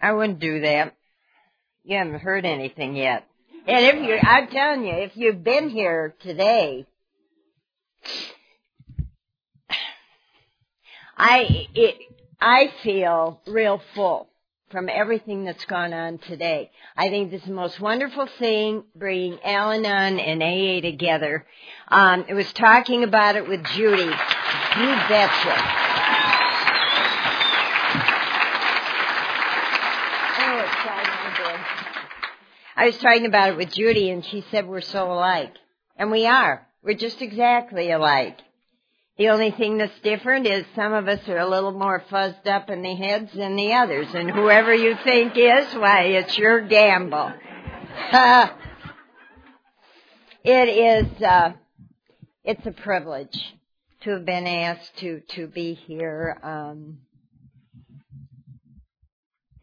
I wouldn't do that. You haven't heard anything yet. And if you, I'm telling you, if you've been here today, I, it, I feel real full from everything that's gone on today. I think this is the most wonderful thing, bringing Al-Anon and AA together. Um, it was talking about it with Judy. You betcha. I was talking about it with Judy and she said we're so alike. And we are. We're just exactly alike. The only thing that's different is some of us are a little more fuzzed up in the heads than the others. And whoever you think is, why, it's your gamble. it is, uh, it's a privilege to have been asked to, to be here. Um,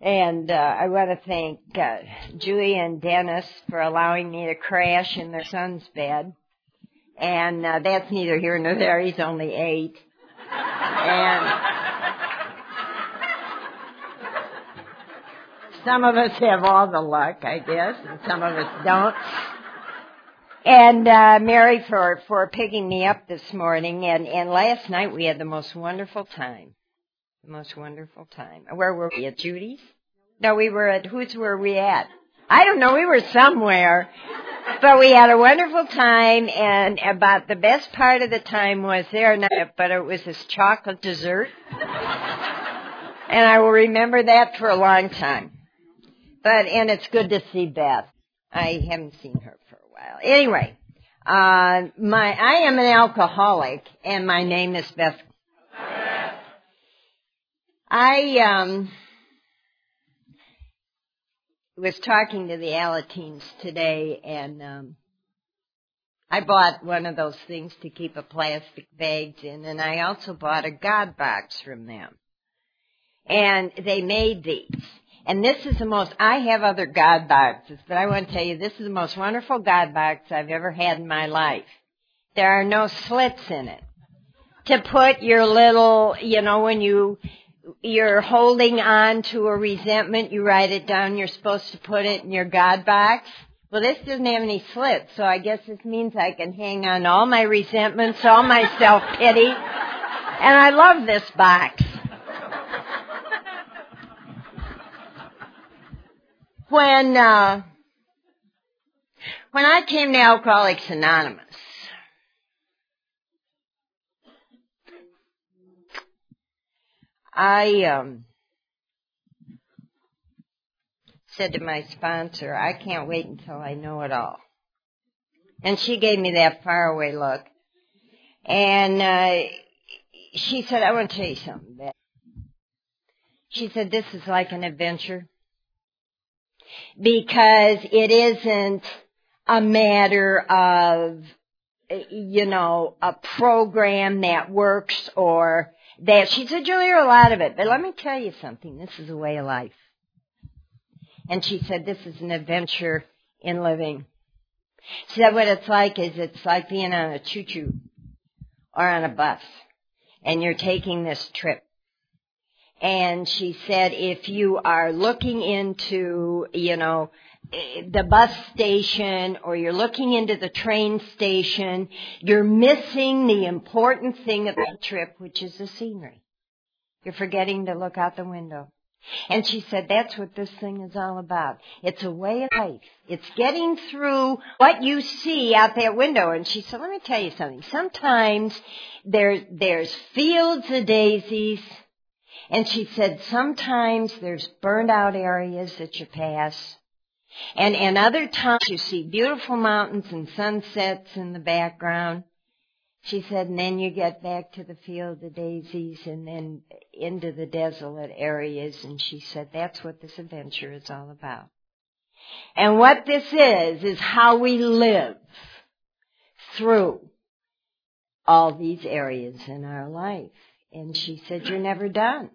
and uh, I want to thank uh, Julie and Dennis for allowing me to crash in their son's bed. And uh, that's neither here nor there. He's only eight. And some of us have all the luck, I guess, and some of us don't. And uh, Mary for for picking me up this morning. And and last night we had the most wonderful time. The most wonderful time. Where were we? At Judy's? No, we were at, whose were we at? I don't know, we were somewhere. But we had a wonderful time and about the best part of the time was there, but it was this chocolate dessert. and I will remember that for a long time. But, and it's good to see Beth. I haven't seen her for a while. Anyway, uh, my, I am an alcoholic and my name is Beth I um was talking to the Alateens today and um I bought one of those things to keep a plastic bags in and I also bought a God box from them. And they made these. And this is the most, I have other God boxes, but I want to tell you this is the most wonderful God box I've ever had in my life. There are no slits in it. To put your little, you know, when you you're holding on to a resentment, you write it down, you're supposed to put it in your God box. Well, this doesn't have any slits, so I guess this means I can hang on all my resentments, all my self-pity. And I love this box. When, uh, when I came to Alcoholics Anonymous, I um, said to my sponsor, I can't wait until I know it all. And she gave me that faraway look. And uh, she said, I want to tell you something, Beth. She said, this is like an adventure. Because it isn't a matter of, you know, a program that works or that she said, Julie, you're a lot of it, but let me tell you something. This is a way of life. And she said, this is an adventure in living. She said, what it's like is it's like being on a choo-choo or on a bus and you're taking this trip. And she said, if you are looking into, you know, the bus station or you're looking into the train station, you're missing the important thing of the trip, which is the scenery. You're forgetting to look out the window. And she said, that's what this thing is all about. It's a way of life. It's getting through what you see out that window. And she said, let me tell you something. Sometimes there, there's fields of daisies. And she said, sometimes there's burned out areas that you pass. And, and other times you see beautiful mountains and sunsets in the background. She said, and then you get back to the field of daisies and then into the desolate areas. And she said, that's what this adventure is all about. And what this is, is how we live through all these areas in our life. And she said, you're never done.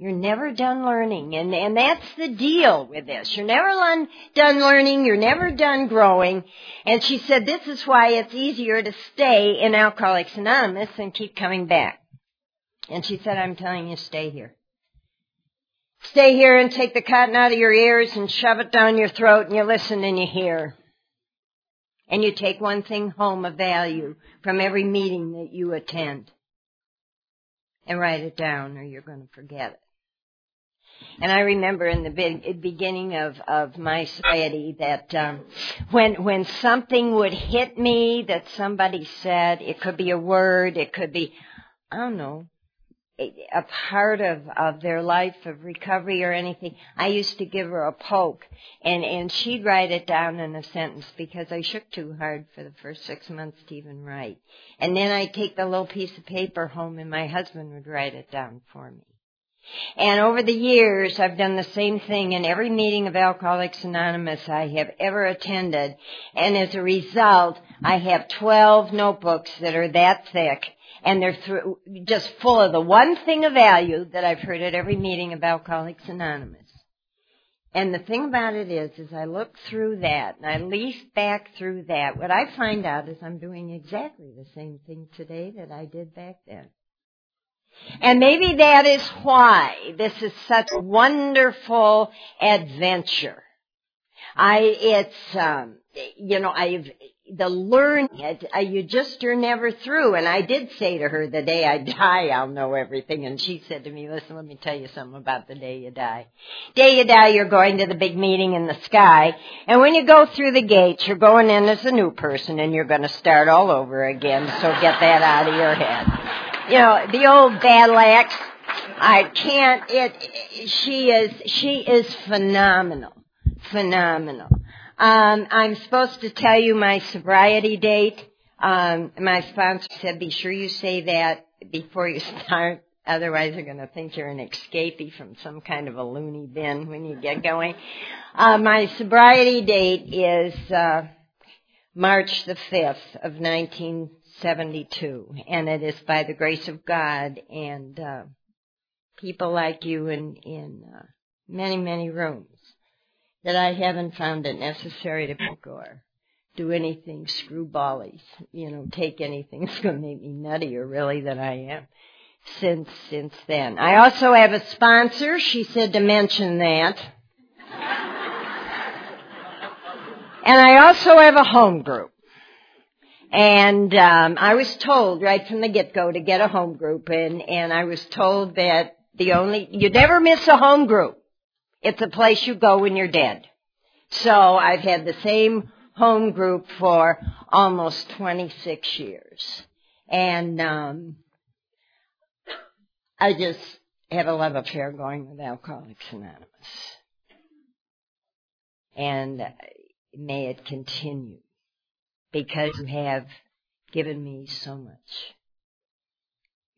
You're never done learning. And, and that's the deal with this. You're never learn, done learning. You're never done growing. And she said this is why it's easier to stay in Alcoholics Anonymous and keep coming back. And she said, I'm telling you, stay here. stay here and take the cotton out of your ears and shove it down your throat and you listen and you hear. And you take one thing home of value from every meeting that you attend. And write it down or you're going to forget it. And I remember in the beginning of, of my society that um, when when something would hit me that somebody said, it could be a word, it could be, I don't know, a, a part of of their life of recovery or anything i used to give her a poke. And and she'd write it down in a sentence because i shook too hard for the first six months to even write. And then i'd take the little piece of paper home and my husband would write it down for me and over the years, I've done the same thing in every meeting of Alcoholics Anonymous I have ever attended. And as a result, I have 12 notebooks that are that thick and they're through, just full of the one thing of value that I've heard at every meeting of Alcoholics Anonymous. And the thing about it is, as I look through that and I leaf back through that, what I find out is I'm doing exactly the same thing today that I did back then. And maybe that is why this is such a wonderful adventure. I, it's, um, you know, I've, the learning it, uh, you just are never through. And I did say to her, the day I die, I'll know everything. And she said to me, listen, let me tell you something about the day you die. Day you die, you're going to the big meeting in the sky. And when you go through the gates, you're going in as a new person and you're going to start all over again. So get that out of your head. You know, the old battle axe. I can't, it, she is, she is phenomenal. Phenomenal. Um, I'm supposed to tell you my sobriety date. Um, my sponsor said, be sure you say that before you start. Otherwise, they're going to think you're an escapee from some kind of a loony bin when you get going. Uh, my sobriety date is uh, March the 5th of 1972, and it is by the grace of God and uh, people like you in in uh, many many rooms that I haven't found it necessary to pick or do anything screwbally, you know, take anything that's going to make me nuttier really than I am since since then. I also have a sponsor. She said to mention that. and I also have a home group. And um, I was told right from the get-go to get a home group, and and I was told that the only you never miss a home group. It's a place you go when you're dead. So I've had the same home group for almost 26 years. And, um, I just have a love affair going with Alcoholics Anonymous. And may it continue because you have given me so much.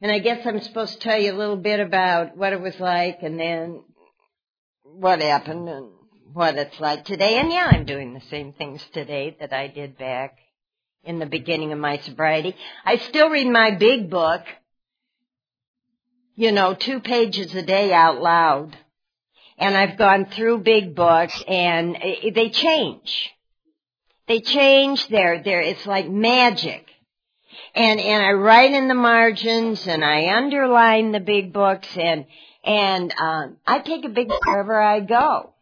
And I guess I'm supposed to tell you a little bit about what it was like and then what happened and what it's like today. And yeah, I'm doing the same things today that I did back in the beginning of my sobriety. I still read my big book, you know, two pages a day out loud. And I've gone through big books and eh, they change. They change. They're, they're, it's like magic. And, and I write in the margins and I underline the big books and, and um, I take a big wherever I go.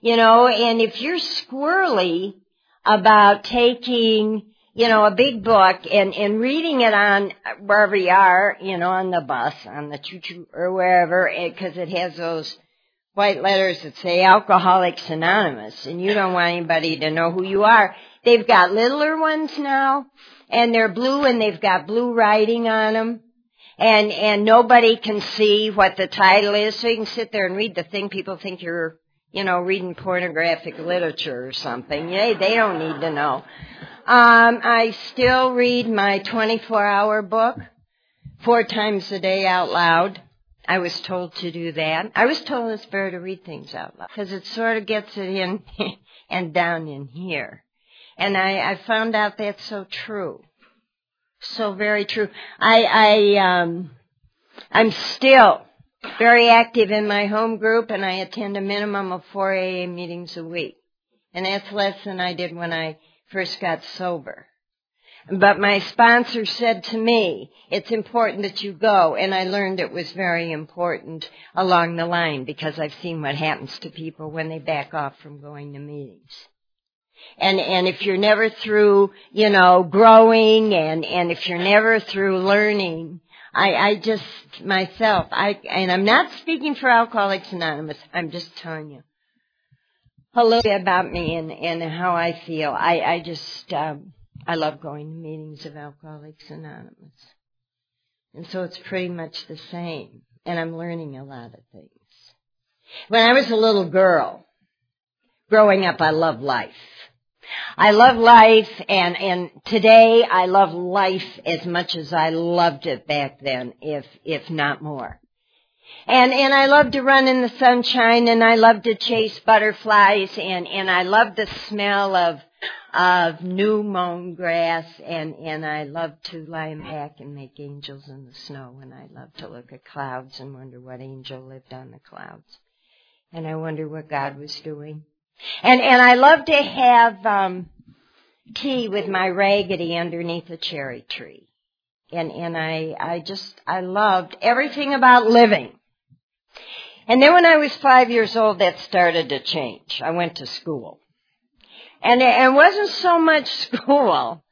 You know, and if you're squirrely about taking, you know, a big book and, and reading it on wherever you are, you know, on the bus, on the choo-choo or wherever, because it, it has those white letters that say Alcoholics Anonymous, and you don't want anybody to know who you are. They've got littler ones now, and they're blue and they've got blue writing on them and and nobody can see what the title is, so you can sit there and read the thing. People think you're, you know, reading pornographic literature or something. They they don't need to know. Um, I still read my 24-hour book four times a day out loud. I was told to do that. I was told it's better to read things out loud because it sort of gets it in and down in here. And I, I found out that's so true. So very true. I, I, um, I'm still very active in my home group and I attend a minimum of 4 AA meetings a week. And that's less than I did when I first got sober. But my sponsor said to me, it's important that you go, and I learned it was very important along the line because I've seen what happens to people when they back off from going to meetings. And, and if you're never through, you know, growing and, and if you're never through learning, I, I just, myself, I, and I'm not speaking for Alcoholics Anonymous, I'm just telling you a little bit about me and, and how I feel. I, I just, um, I love going to meetings of Alcoholics Anonymous. And so it's pretty much the same. And I'm learning a lot of things. When I was a little girl, growing up, I loved life. I love life and, and today I love life as much as I loved it back then, if, if not more. And, and I love to run in the sunshine and I love to chase butterflies and, and I love the smell of, of new mown grass and, and I love to lie back and make angels in the snow and I love to look at clouds and wonder what angel lived on the clouds. And I wonder what God was doing. And, and I love to have, um, tea with my raggedy underneath a cherry tree. And, and I, I just, I loved everything about living. And then when I was five years old, that started to change. I went to school. And it wasn't so much school.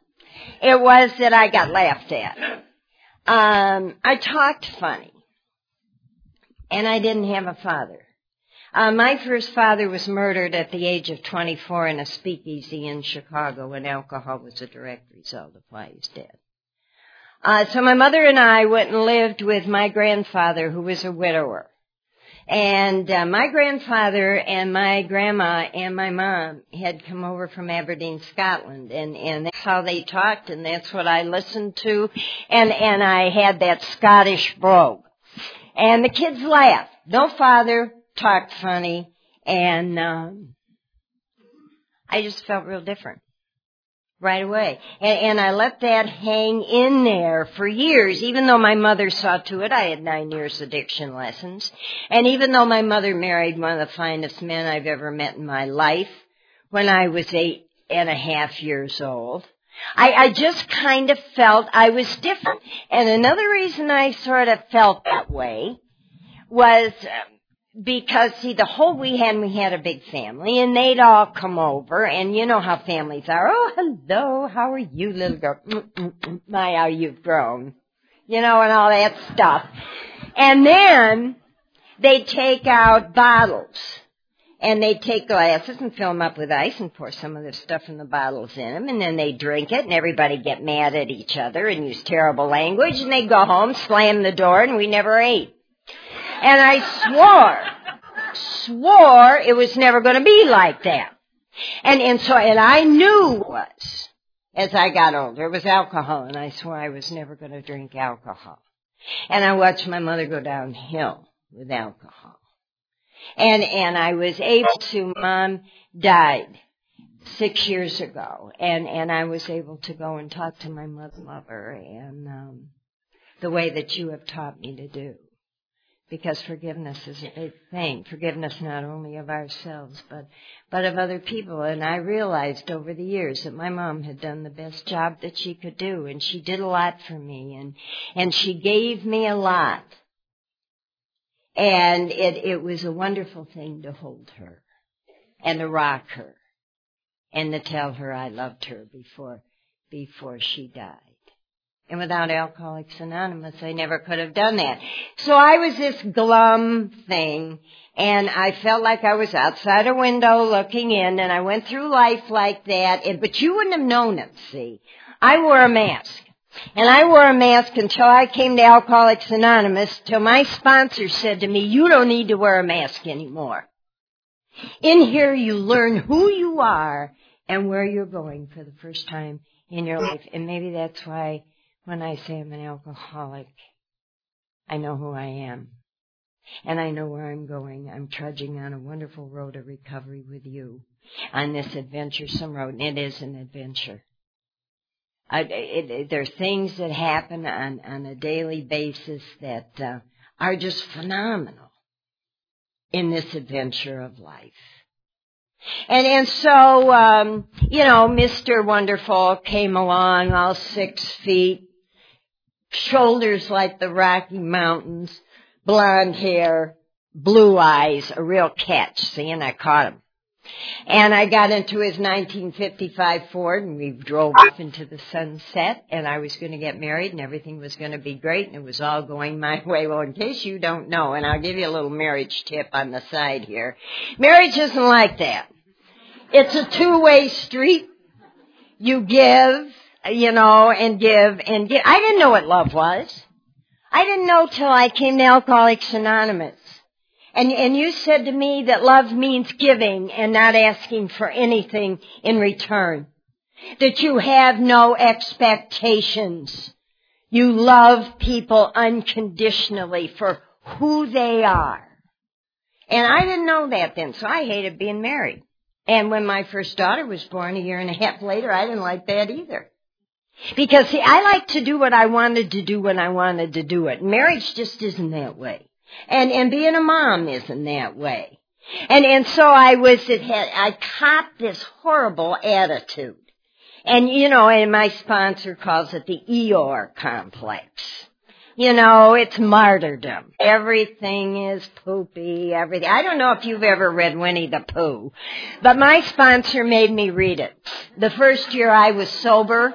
It was that I got laughed at. Um, I talked funny. And I didn't have a father. Uh, my first father was murdered at the age of 24 in a speakeasy in Chicago when alcohol was a direct result of why he's dead. Uh, so my mother and I went and lived with my grandfather who was a widower. And uh, my grandfather and my grandma and my mom had come over from Aberdeen, Scotland, and and that's how they talked, and that's what I listened to, and and I had that Scottish brogue, and the kids laughed. No father talked funny, and um, I just felt real different right away. And, and I let that hang in there for years, even though my mother saw to it. I had nine years addiction lessons. And even though my mother married one of the finest men I've ever met in my life when I was eight and a half years old, I, I just kind of felt I was different. And another reason I sort of felt that way was um, because see the whole weekend we had a big family and they'd all come over and you know how families are. Oh, hello, how are you, little girl? Mm-mm-mm. My, how you've grown. You know, and all that stuff. And then they'd take out bottles and they'd take glasses and fill them up with ice and pour some of the stuff in the bottles in them and then they'd drink it and everybody get mad at each other and use terrible language and they'd go home, slam the door and we never ate. And I swore, swore it was never going to be like that. And, and so, and I knew was as I got older. It was alcohol and I swore I was never going to drink alcohol. And I watched my mother go downhill with alcohol. And, and I was able to, mom died six years ago and, and I was able to go and talk to my mother lover and, um, the way that you have taught me to do because forgiveness is a big thing. Forgiveness not only of ourselves, but, but of other people. And I realized over the years that my mom had done the best job that she could do, and she did a lot for me, and, and she gave me a lot. And it, it was a wonderful thing to hold her, and to rock her, and to tell her I loved her before, before she died. And without Alcoholics Anonymous, I never could have done that. So I was this glum thing, and I felt like I was outside a window looking in, and I went through life like that, and, but you wouldn't have known it, see. I wore a mask. And I wore a mask until I came to Alcoholics Anonymous, till my sponsor said to me, you don't need to wear a mask anymore. In here you learn who you are and where you're going for the first time in your life. And maybe that's why when I say I'm an alcoholic, I know who I am. And I know where I'm going. I'm trudging on a wonderful road of recovery with you on this adventuresome road, and it is an adventure. I, it, it, there are things that happen on, on a daily basis that uh, are just phenomenal in this adventure of life. And and so um, you know, Mr. Wonderful came along, all six feet, shoulders like the Rocky Mountains, blonde hair, blue eyes, a real catch. See, and I caught him. And I got into his 1955 Ford and we drove off into the sunset and I was going to get married and everything was going to be great and it was all going my way. Well, in case you don't know, and I'll give you a little marriage tip on the side here. Marriage isn't like that. It's a two-way street. You give, you know, and give and give. I didn't know what love was. I didn't know till I came to Alcoholics Anonymous. And, and you said to me that love means giving and not asking for anything in return. That you have no expectations. You love people unconditionally for who they are. And I didn't know that then, so I hated being married. And when my first daughter was born a year and a half later, I didn't like that either. Because see, I like to do what I wanted to do when I wanted to do it. Marriage just isn't that way. And, and being a mom isn't that way. And, and so I was, it had, I caught this horrible attitude. And you know, and my sponsor calls it the Eeyore complex. You know, it's martyrdom. Everything is poopy, everything. I don't know if you've ever read Winnie the Pooh, but my sponsor made me read it. The first year I was sober,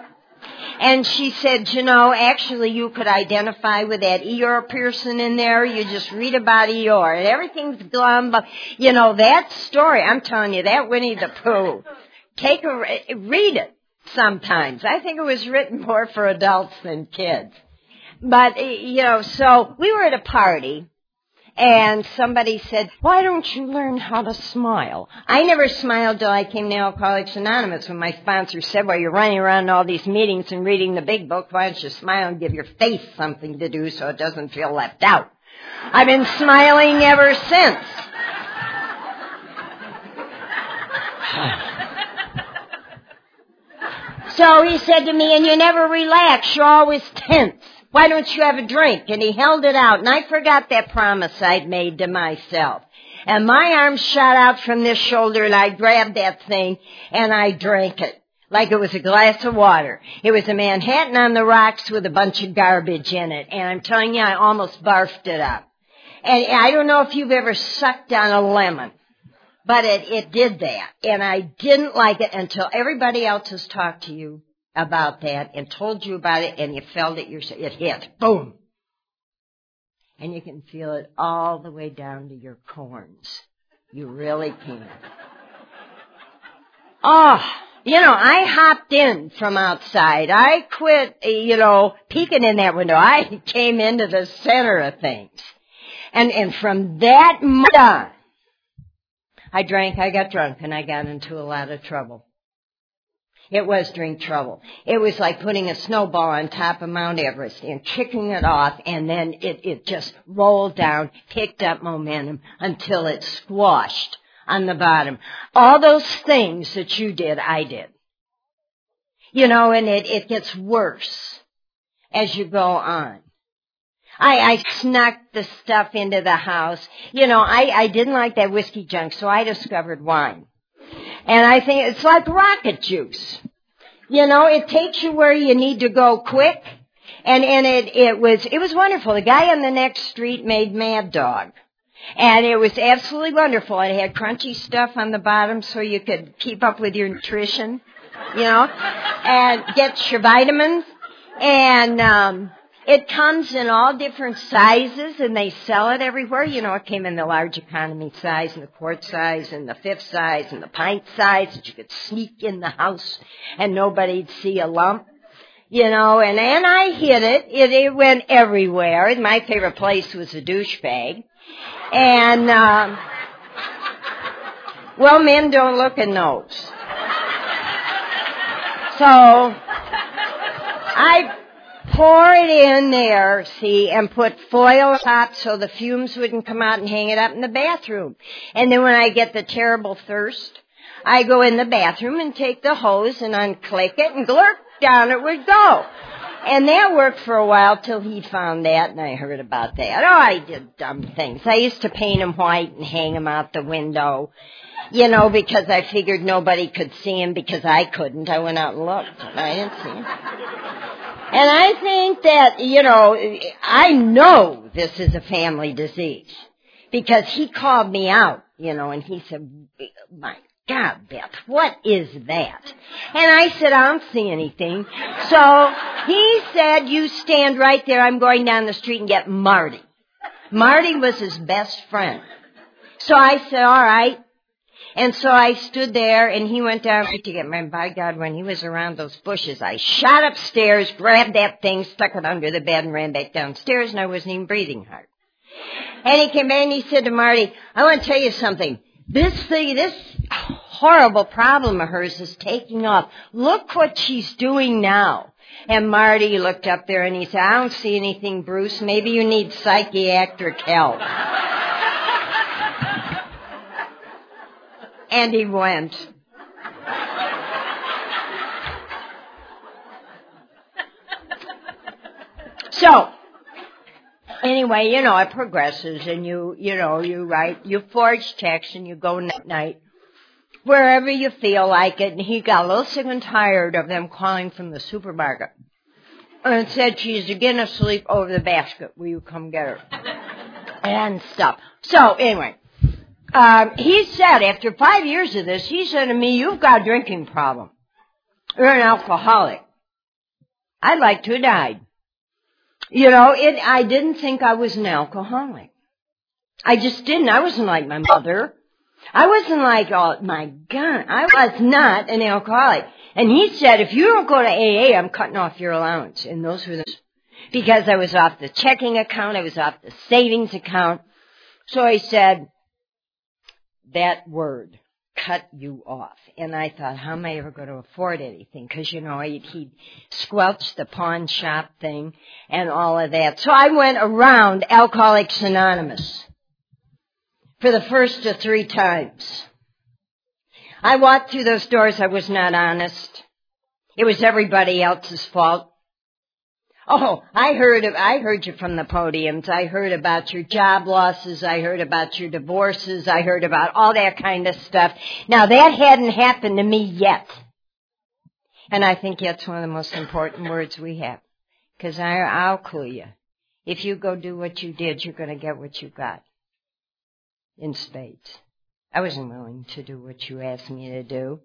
and she said, you know, actually you could identify with that Eeyore person in there. You just read about Eeyore and everything's glum, but you know, that story, I'm telling you, that Winnie the Pooh, take a, read it sometimes. I think it was written more for adults than kids. But, you know, so we were at a party and somebody said, why don't you learn how to smile? I never smiled till I came to Alcoholics Anonymous when my sponsor said, well, you're running around all these meetings and reading the big book. Why don't you smile and give your face something to do so it doesn't feel left out? I've been smiling ever since. so he said to me, and you never relax, you're always tense. Why don't you have a drink? And he held it out, and I forgot that promise I'd made to myself. And my arm shot out from this shoulder, and I grabbed that thing, and I drank it. Like it was a glass of water. It was a Manhattan on the rocks with a bunch of garbage in it. And I'm telling you, I almost barfed it up. And I don't know if you've ever sucked on a lemon. But it, it did that. And I didn't like it until everybody else has talked to you about that and told you about it and you felt it yourself. It hit. Boom. And you can feel it all the way down to your corns. You really can. Oh, you know, I hopped in from outside. I quit, you know, peeking in that window. I came into the center of things. And, and from that moment on, I drank, I got drunk, and I got into a lot of trouble. It was drink trouble. It was like putting a snowball on top of Mount Everest and kicking it off and then it, it just rolled down, picked up momentum until it squashed on the bottom. All those things that you did, I did. You know, and it, it gets worse as you go on. I, I snuck the stuff into the house. You know, I, I didn't like that whiskey junk, so I discovered wine. And I think it's like rocket juice. You know, it takes you where you need to go quick. And, and it, it was, it was wonderful. The guy on the next street made Mad Dog. And it was absolutely wonderful. It had crunchy stuff on the bottom so you could keep up with your nutrition, you know, and get your vitamins. And, um, it comes in all different sizes and they sell it everywhere. You know, it came in the large economy size and the quart size and the fifth size and the pint size that you could sneak in the house and nobody'd see a lump. You know, and, and I hid it. it. It went everywhere. My favorite place was a douchebag. And, um, well, men don't look in those. So, I pour it in there, see, and put foil top so the fumes wouldn't come out and hang it up in the bathroom. And then when I get the terrible thirst, I go in the bathroom and take the hose and unclick it and glurk down it would go. And that worked for a while till he found that and I heard about that. Oh, I did dumb things. I used to paint white and hang out the window. You know, because I figured nobody could see him because I couldn't. I went out and looked and I didn't see him. And I think that, you know, I know this is a family disease because he called me out, you know, and he said, my God, Beth, what is that? And I said, I don't see anything. So he said, you stand right there. I'm going down the street and get Marty. Marty was his best friend. So I said, all right. And so I stood there and he went down to get my, by God, when he was around those bushes, I shot upstairs, grabbed that thing, stuck it under the bed and ran back downstairs and I wasn't even breathing hard. And he came back and he said to Marty, I want to tell you something. This thing, this horrible problem of hers is taking off. Look what she's doing now. And Marty looked up there and he said, I don't see anything, Bruce. Maybe you need psychiatric help. And he went. So, anyway, you know, it progresses and you, you know, you write, you forge checks and you go at night wherever you feel like it. And he got a little sick and tired of them calling from the supermarket and said she's again asleep over the basket. Will you come get her? and stuff. So anyway, um, he said after five years of this, he said to me, "You've got a drinking problem. You're an alcoholic. I'd like to have died." You know, it, I didn't think I was an alcoholic. I just didn't. I wasn't like my mother. I wasn't like, oh my God, I was not an alcoholic. And he said, if you don't go to AA, I'm cutting off your allowance. And those were the, because I was off the checking account, I was off the savings account. So I said, that word, cut you off. And I thought, how am I ever going to afford anything? Because, you know, he'd, he'd squelch the pawn shop thing and all of that. So I went around Alcoholics Anonymous for the first of three times. I walked through those doors. I was not honest. It was everybody else's fault. Oh, I heard, of, I heard you from the podiums. I heard about your job losses. I heard about your divorces. I heard about all that kind of stuff. Now that hadn't happened to me yet. And I think that's one of the most important words we have. Cause I, I'll clue you. If you go do what you did, you're gonna get what you got. In spades. I wasn't willing to do what you asked me to do.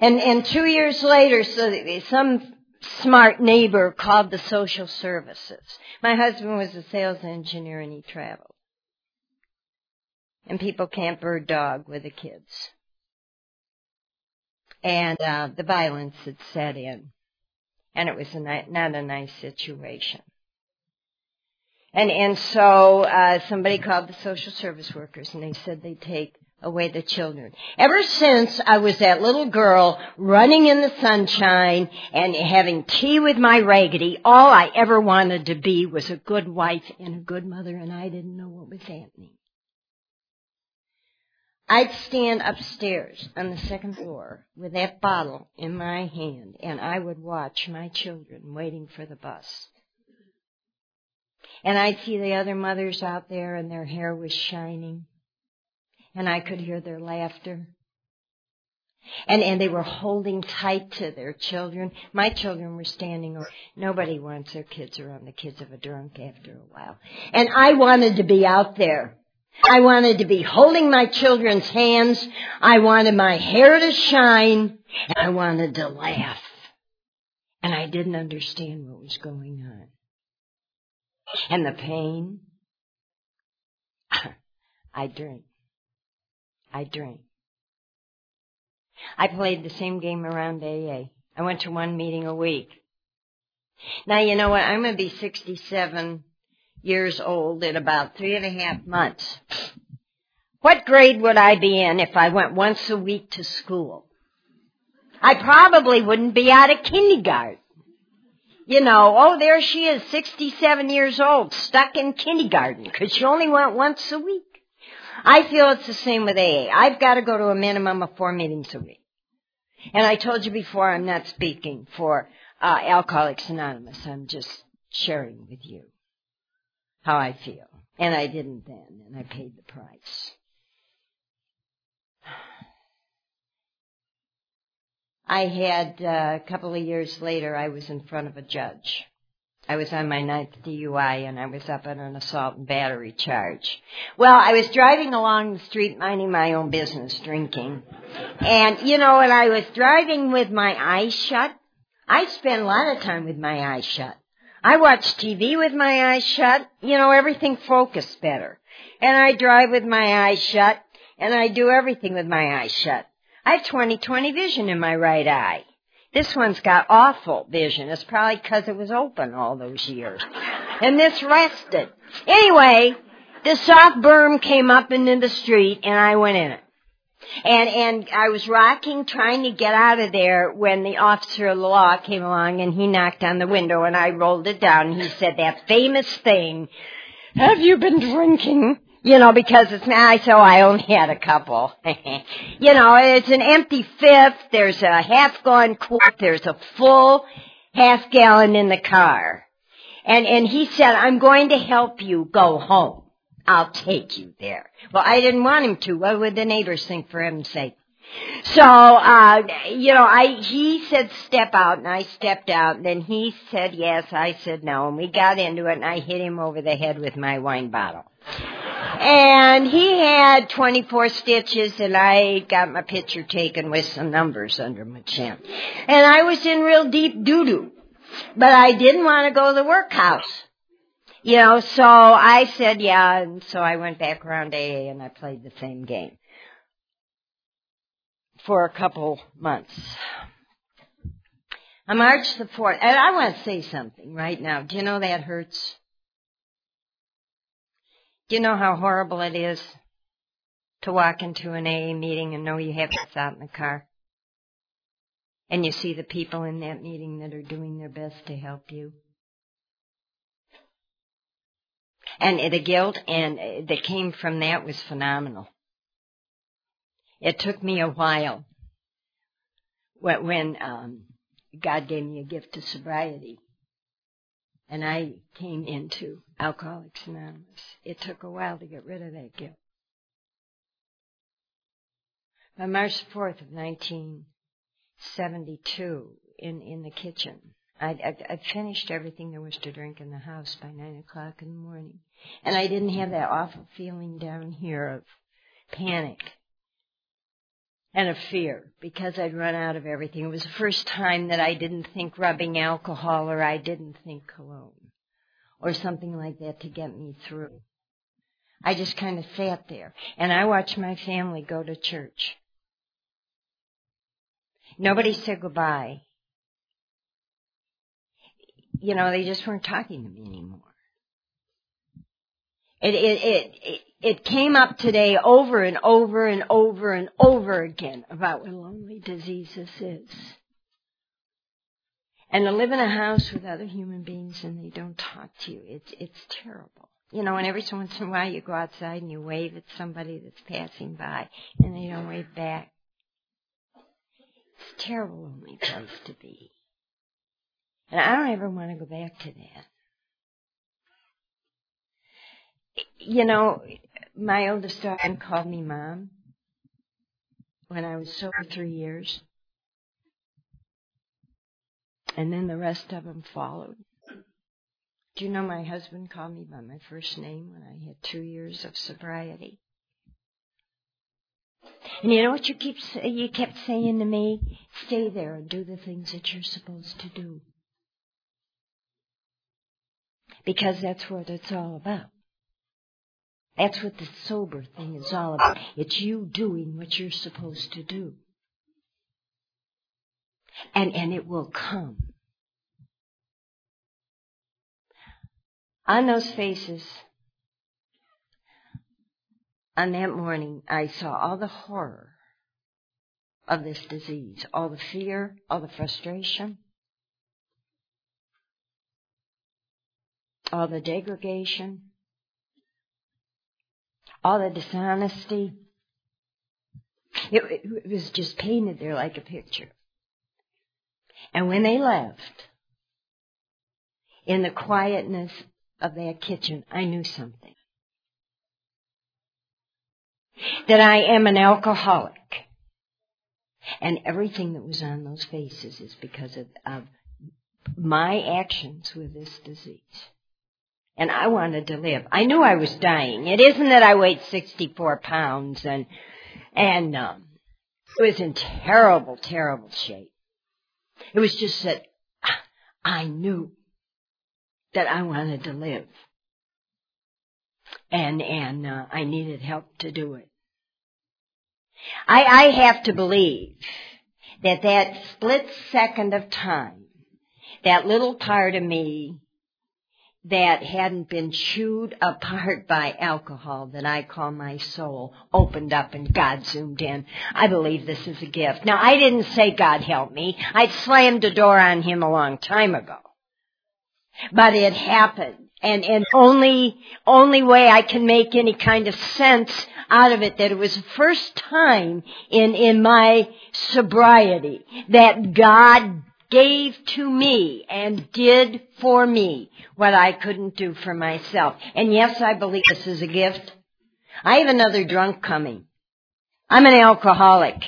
And, and two years later, so some smart neighbor called the social services. My husband was a sales engineer and he traveled. And people can't bird dog with the kids. And uh, the violence had set in. And it was a ni- not a nice situation. And and so uh, somebody called the social service workers and they said they'd take away the children. Ever since I was that little girl running in the sunshine and having tea with my raggedy, all I ever wanted to be was a good wife and a good mother and I didn't know what was happening. I'd stand upstairs on the second floor with that bottle in my hand and I would watch my children waiting for the bus. And I'd see the other mothers out there and their hair was shining and I could hear their laughter. And, and they were holding tight to their children. My children were standing over. Nobody wants their kids around the kids of a drunk after a while. And I wanted to be out there. I wanted to be holding my children's hands. I wanted my hair to shine. And I wanted to laugh. And I didn't understand what was going on. And the pain. I drink. I drink. I played the same game around AA. I went to one meeting a week. Now you know what? I'm going to be 67 years old in about three and a half months. What grade would I be in if I went once a week to school? I probably wouldn't be out of kindergarten. You know, oh, there she is, 67 years old, stuck in kindergarten, because she only went once a week. I feel it's the same with AA. I've got to go to a minimum of four meetings a week. And I told you before I'm not speaking for uh, Alcoholics Anonymous. I'm just sharing with you how I feel. And I didn't then, and I paid the price. I had uh, a couple of years later, I was in front of a judge. I was on my ninth DUI and I was up on an assault and battery charge. Well, I was driving along the street minding my own business, drinking. And, you know, when I was driving with my eyes shut, I spend a lot of time with my eyes shut. I watch TV with my eyes shut. You know, everything focused better. And I drive with my eyes shut and I do everything with my eyes shut. I have 20/20 vision in my right eye. This one's got awful vision. It's probably because it was open all those years. And this rested. Anyway, the soft berm came up into the street and I went in it. And, and I was rocking trying to get out of there when the officer of the law came along and he knocked on the window and I rolled it down and he said that famous thing, have you been drinking? You know, because it's nice, so I only had a couple. you know, it's an empty fifth, there's a half gone quart, there's a full half gallon in the car. And, and he said, I'm going to help you go home. I'll take you there. Well, I didn't want him to. What would the neighbors think for heaven's sake? So, uh, you know, I, he said step out and I stepped out and then he said yes, I said no and we got into it and I hit him over the head with my wine bottle. And he had 24 stitches and I got my picture taken with some numbers under my chin. And I was in real deep doo-doo. But I didn't want to go to the workhouse. You know, so I said yeah, and so I went back around AA and I played the same game. For a couple months. On March the 4th, and I want to say something right now. Do you know that hurts? Do you know how horrible it is to walk into an AA meeting and know you have this out in the car? And you see the people in that meeting that are doing their best to help you. And the guilt and uh, that came from that was phenomenal. It took me a while when um, God gave me a gift of sobriety and I came into Alcoholics Anonymous. It took a while to get rid of that guilt. By March 4th of 1972, in, in the kitchen, I'd, I'd, I'd finished everything there was to drink in the house by 9 o'clock in the morning. And I didn't have that awful feeling down here of panic and of fear because I'd run out of everything. It was the first time that I didn't think rubbing alcohol or I didn't think cologne or something like that to get me through. I just kind of sat there and I watched my family go to church. Nobody said goodbye. You know, they just weren't talking to me anymore. It, it, it, it, it came up today over and over and over and over again about what lonely disease this is. And to live in a house with other human beings and they don't talk to you, it's, it's terrible. You know, and every once in a while you go outside and you wave at somebody that's passing by and they don't wave back. It's a terrible lonely place to be. And I don't ever want to go back to that. you know, my oldest daughter called me mom when I was sober three years. And then the rest of them followed. Do you know my husband called me by my first name when I had two years of sobriety? And you know what you keep you kept saying to me? Stay there and do the things that you're supposed to do. Because that's what it's all about. That's what the sober thing is all about. It's you doing what you're supposed to do. And, and it will come. On those faces, on that morning, I saw all the horror of this disease, all the fear, all the frustration, all the degradation, all the dishonesty. It, it was just painted there like a picture. And when they left, in the quietness of that kitchen, I knew something. That I am an alcoholic. And everything that was on those faces is because of, of my actions with this disease. And I wanted to live. I knew I was dying. It isn't that I weighed 64 pounds and, and, um, it was in terrible, terrible shape. It was just that I knew that I wanted to live. And, and, uh, I needed help to do it. I, I have to believe that that split second of time, that little part of me that hadn't been chewed apart by alcohol that I call my soul opened up and God zoomed in. I believe this is a gift. Now I didn't say God help me. I'd slammed the door on him a long time ago. But it happened. And, and only, only way I can make any kind of sense out of it that it was the first time in, in my sobriety that God gave to me and did for me what I couldn't do for myself. And yes, I believe this is a gift. I have another drunk coming. I'm an alcoholic.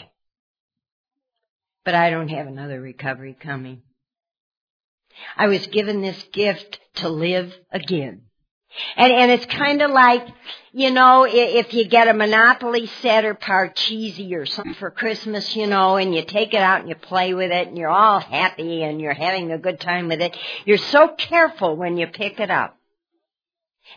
But I don't have another recovery coming. I was given this gift to live again. And, and it's kind of like, you know, if you get a Monopoly set or Parcheesi or something for Christmas, you know, and you take it out and you play with it and you're all happy and you're having a good time with it, you're so careful when you pick it up.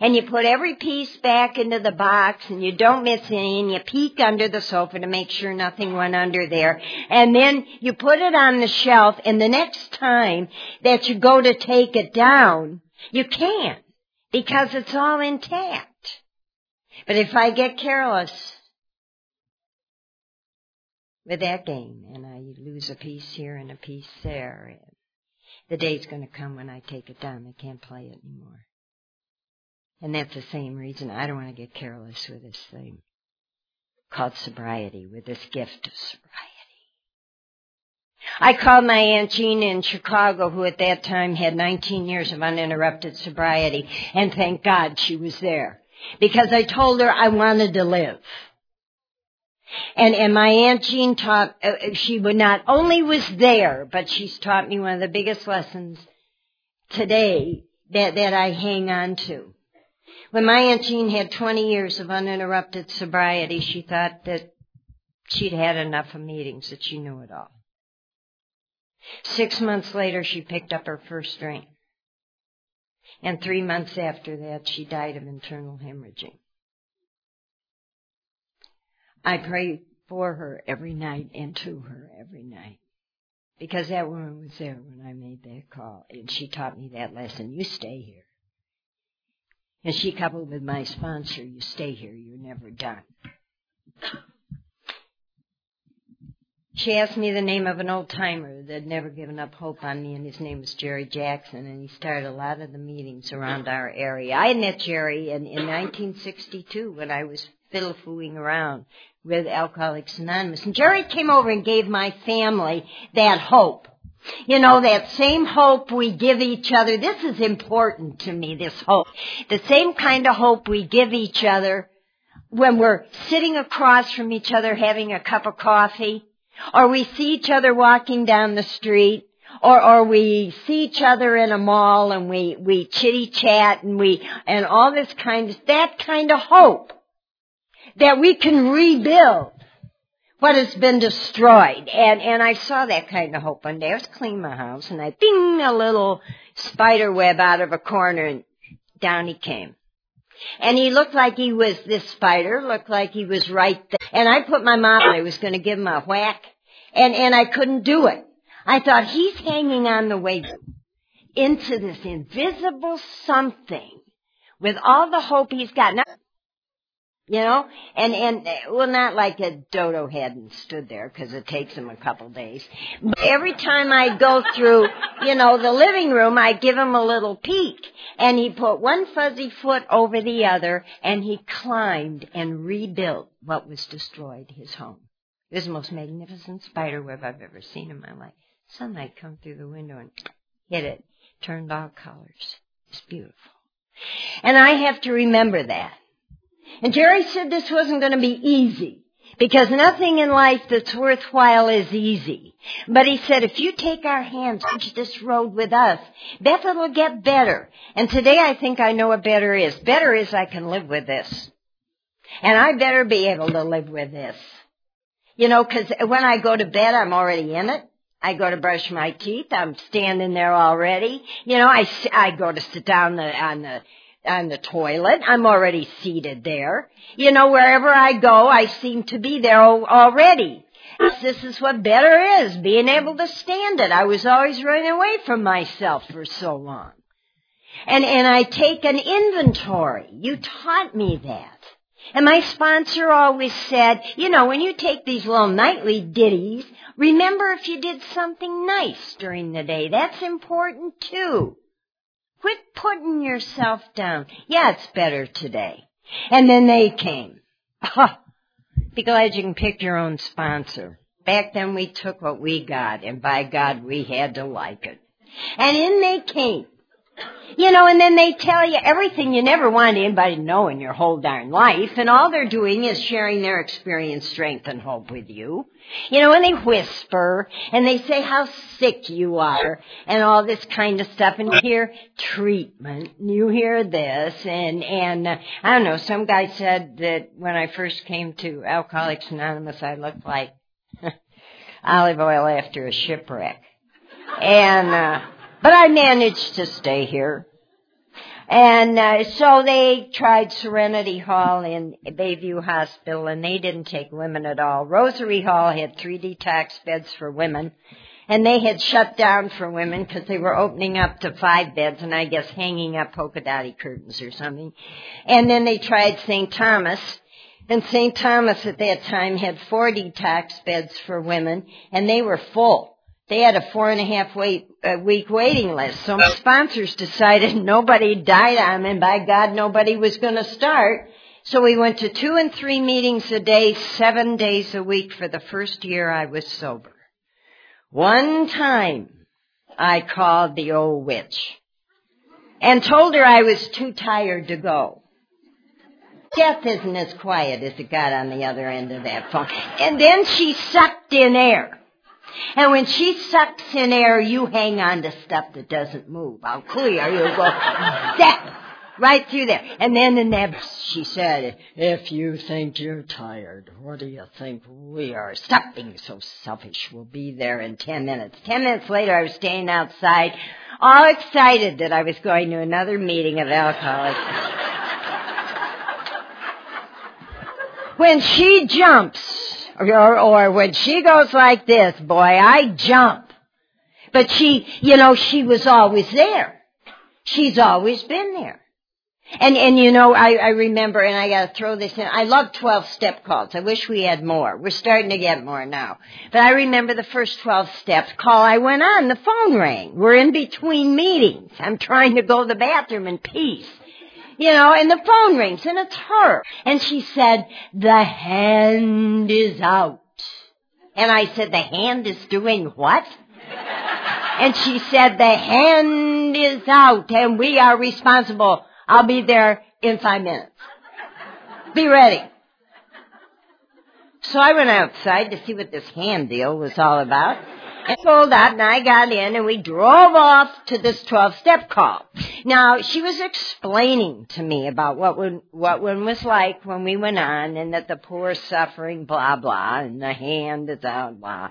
And you put every piece back into the box and you don't miss any and you peek under the sofa to make sure nothing went under there. And then you put it on the shelf and the next time that you go to take it down, you can't because it's all intact. But if I get careless with that game and I lose a piece here and a piece there, the day's going to come when I take it down. I can't play it anymore. And that's the same reason I don't want to get careless with this thing called sobriety, with this gift of sobriety. I called my Aunt Jean in Chicago, who at that time had 19 years of uninterrupted sobriety, and thank God she was there. Because I told her I wanted to live. And, and my Aunt Jean taught, uh, uh, she would not only was there, but she's taught me one of the biggest lessons today that, that I hang on to. When my Aunt Jean had 20 years of uninterrupted sobriety, she thought that she'd had enough of meetings, that she knew it all. Six months later, she picked up her first drink. And three months after that, she died of internal hemorrhaging. I pray for her every night and to her every night. Because that woman was there when I made that call. And she taught me that lesson. You stay here. And she coupled with my sponsor, you stay here, you're never done. She asked me the name of an old timer that had never given up hope on me, and his name was Jerry Jackson, and he started a lot of the meetings around our area. I met Jerry in, in 1962 when I was fiddle-fooing around with Alcoholics Anonymous. And Jerry came over and gave my family that hope. You know, that same hope we give each other. This is important to me, this hope. The same kind of hope we give each other when we're sitting across from each other having a cup of coffee or we see each other walking down the street, or, or we see each other in a mall and we, we chitty chat and we, and all this kind of, that kind of hope that we can rebuild what has been destroyed. And, and I saw that kind of hope one day. I was cleaning my house and I bing a little spider web out of a corner and down he came. And he looked like he was, this spider looked like he was right there. And I put my mom, I was going to give him a whack, and, and I couldn't do it. I thought, he's hanging on the way into this invisible something with all the hope he's got. Now, you know, and and well, not like a dodo hadn't stood there because it takes him a couple days. But every time I go through, you know, the living room, I give him a little peek, and he put one fuzzy foot over the other, and he climbed and rebuilt what was destroyed, his home. It was the most magnificent spider web I've ever seen in my life. Sunlight come through the window and hit it turned all colors. It's beautiful. And I have to remember that. And Jerry said this wasn't going to be easy. Because nothing in life that's worthwhile is easy. But he said, if you take our hands this road with us, Bethel will get better. And today I think I know what better is. Better is I can live with this. And I better be able to live with this. You know, cause when I go to bed, I'm already in it. I go to brush my teeth. I'm standing there already. You know, I, I go to sit down the on the toilet. I'm already seated there. You know, wherever I go, I seem to be there already. This is what better is, being able to stand it. I was always running away from myself for so long. And, and I take an inventory. You taught me that. And my sponsor always said, you know, when you take these little nightly ditties, remember if you did something nice during the day. That's important too. Quit putting yourself down. Yeah, it's better today. And then they came. Be glad you can pick your own sponsor. Back then we took what we got, and by God, we had to like it. And in they came. You know, and then they tell you everything you never wanted anybody to know in your whole darn life, and all they're doing is sharing their experience, strength, and hope with you. You know, and they whisper, and they say how sick you are, and all this kind of stuff, and you hear treatment, and you hear this, and, and, uh, I don't know, some guy said that when I first came to Alcoholics Anonymous, I looked like olive oil after a shipwreck. And, uh, but I managed to stay here. And uh, so they tried Serenity Hall in Bayview Hospital, and they didn't take women at all. Rosary Hall had three detox beds for women, and they had shut down for women because they were opening up to five beds, and I guess hanging up polka dotty curtains or something. And then they tried St. Thomas, and St. Thomas at that time had four detox beds for women, and they were full. They had a four and a half wait, uh, week waiting list. So my sponsors decided nobody died on them, and by God, nobody was going to start. So we went to two and three meetings a day, seven days a week for the first year I was sober. One time, I called the old witch and told her I was too tired to go. Death isn't as quiet as it got on the other end of that phone. And then she sucked in air. And when she sucks in air, you hang on to stuff that doesn't move. How clear You'll go. Zap! Right through there. And then in that, she said, if you think you're tired, what do you think we are? Stop being so selfish. We'll be there in ten minutes. Ten minutes later, I was standing outside, all excited that I was going to another meeting of alcoholics. when she jumps, or, or when she goes like this, boy, I jump. But she, you know, she was always there. She's always been there. And, and you know, I, I remember, and I gotta throw this in, I love 12 step calls. I wish we had more. We're starting to get more now. But I remember the first 12 steps call I went on, the phone rang. We're in between meetings. I'm trying to go to the bathroom in peace you know, and the phone rings and it's her. And she said, the hand is out. And I said, the hand is doing what? and she said, the hand is out and we are responsible. I'll be there in five minutes. Be ready. So I went outside to see what this hand deal was all about and pulled out and I got in and we drove off to this 12 step call. Now, she was explaining to me about what one, what one was like when we went on and that the poor suffering, blah, blah, and the hand is out, blah.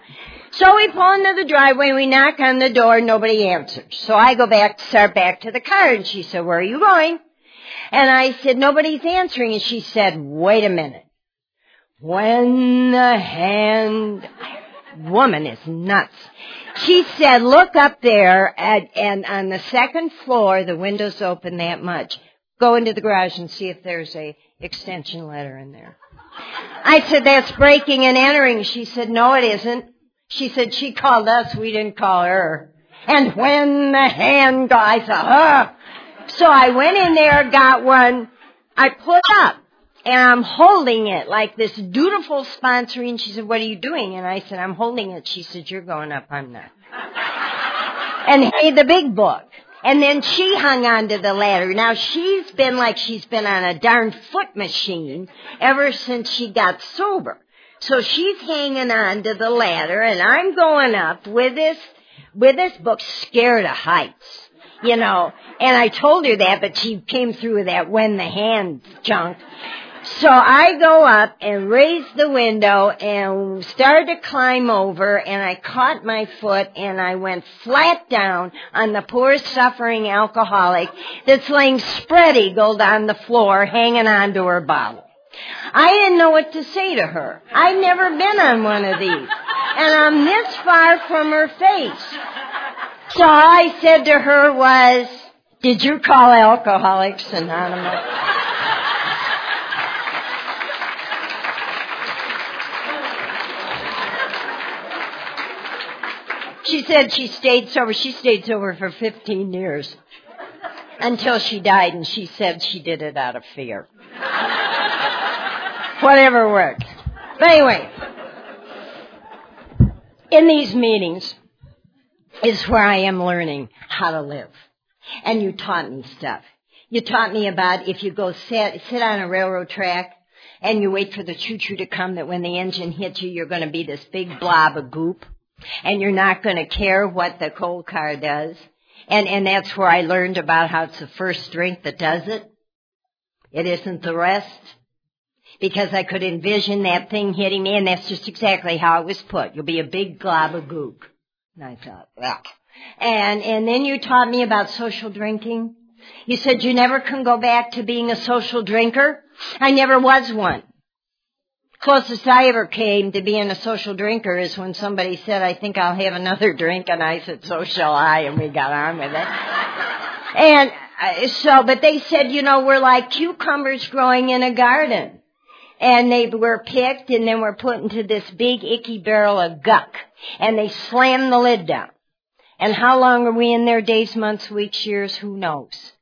So we pull into the driveway, we knock on the door, nobody answers. So I go back, start back to the car and she said, where are you going? And I said, nobody's answering. And she said, wait a minute. When the hand, woman is nuts. She said, look up there at, and on the second floor, the windows open that much. Go into the garage and see if there's a extension letter in there. I said, that's breaking and entering. She said, no, it isn't. She said, she called us, we didn't call her. And when the hand guy said, huh. So I went in there, got one, I put up and I'm holding it like this dutiful sponsoring. She said, what are you doing? And I said, I'm holding it. She said, you're going up, I'm not. and hey, the big book. And then she hung onto the ladder. Now she's been like she's been on a darn foot machine ever since she got sober. So she's hanging on to the ladder and I'm going up with this, with this book, Scared of Heights. You know, and I told her that, but she came through with that when the hand junk. So I go up and raise the window and started to climb over and I caught my foot and I went flat down on the poor suffering alcoholic that's laying spread eagled on the floor hanging onto her bottle. I didn't know what to say to her. I'd never been on one of these. And I'm this far from her face. So all I said to her was, did you call Alcoholics Anonymous? She said she stayed sober. She stayed sober for 15 years until she died, and she said she did it out of fear. Whatever worked. But anyway, in these meetings is where I am learning how to live. And you taught me stuff. You taught me about if you go sit, sit on a railroad track and you wait for the choo-choo to come that when the engine hits you, you're going to be this big blob of goop and you're not going to care what the coal car does. And, and that's where I learned about how it's the first drink that does it. It isn't the rest. Because I could envision that thing hitting me and that's just exactly how it was put. You'll be a big glob of goop. And I thought, well. And, and then you taught me about social drinking. You said you never can go back to being a social drinker. I never was one. Closest I ever came to being a social drinker is when somebody said, I think I'll have another drink, and I said, so shall I, and we got on with it. and uh, so, but they said, you know, we're like cucumbers growing in a garden. And they were picked and then were put into this big icky barrel of guck. And they slammed the lid down. And how long are we in there? Days, months, weeks, years? Who knows?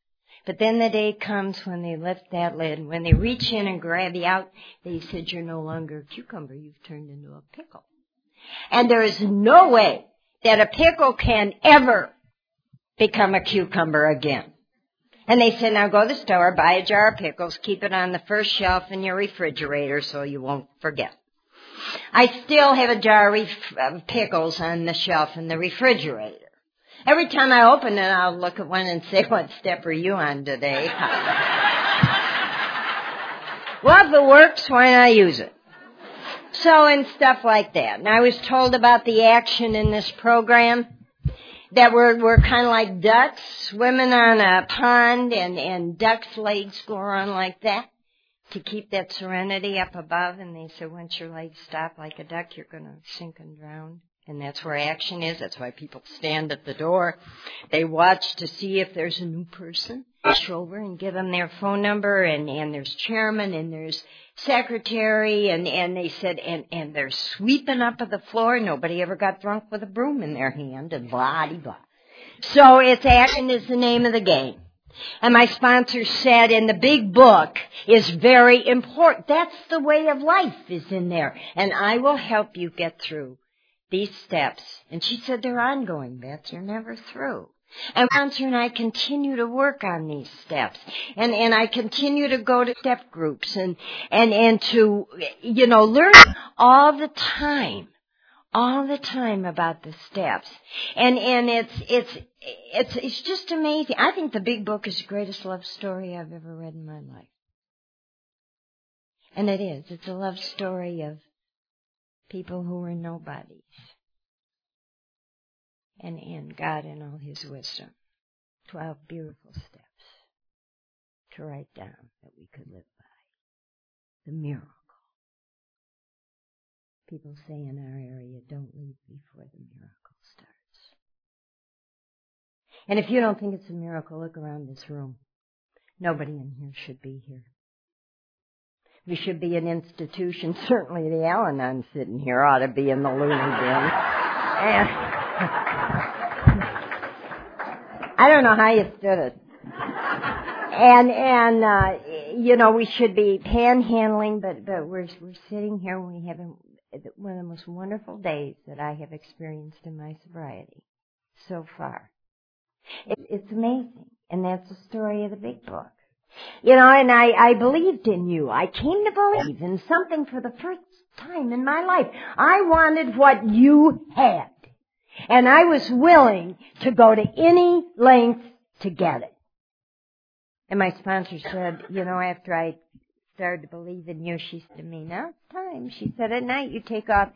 But then the day comes when they lift that lid, and when they reach in and grab you out, they said, you're no longer a cucumber, you've turned into a pickle. And there is no way that a pickle can ever become a cucumber again. And they said, now go to the store, buy a jar of pickles, keep it on the first shelf in your refrigerator so you won't forget. I still have a jar of pickles on the shelf in the refrigerator. Every time I open it, I'll look at one and say, what step are you on today? well, if it works, why not use it? So, and stuff like that. And I was told about the action in this program that we're, we're kind of like ducks swimming on a pond and, and ducks' legs go on like that to keep that serenity up above. And they said, once your legs stop like a duck, you're going to sink and drown. And that's where action is. That's why people stand at the door. They watch to see if there's a new person. Reach over and give them their phone number and, and there's chairman and there's secretary and, and they said, and, and they're sweeping up of the floor. Nobody ever got drunk with a broom in their hand and blah, de blah. So it's action is the name of the game. And my sponsor said, and the big book is very important. That's the way of life is in there. And I will help you get through these steps. And she said, they're ongoing, Beth. You're never through. And Sponsor and I continue to work on these steps. And, and I continue to go to step groups and, and, and to, you know, learn all the time. All the time about the steps. And, and it's, it's, it's, it's just amazing. I think the big book is the greatest love story I've ever read in my life. And it is. It's a love story of people who were nobodies. And in God in all his wisdom. Twelve beautiful steps to write down that we could live by. The miracle. People say in our area, don't leave before the miracle starts. And if you don't think it's a miracle, look around this room. Nobody in here should be here. We should be an institution. Certainly the Al-Anon sitting here ought to be in the loony bin. And I don't know how you stood it. And, and, uh, you know, we should be panhandling, but, but we're, we're sitting here we have one of the most wonderful days that I have experienced in my sobriety so far. It, it's amazing. And that's the story of the big book. You know, and I, I believed in you. I came to believe in something for the first time in my life. I wanted what you had. And I was willing to go to any length to get it. And my sponsor said, you know, after I started to believe in you, she said to me, now it's time. She said, at night you take off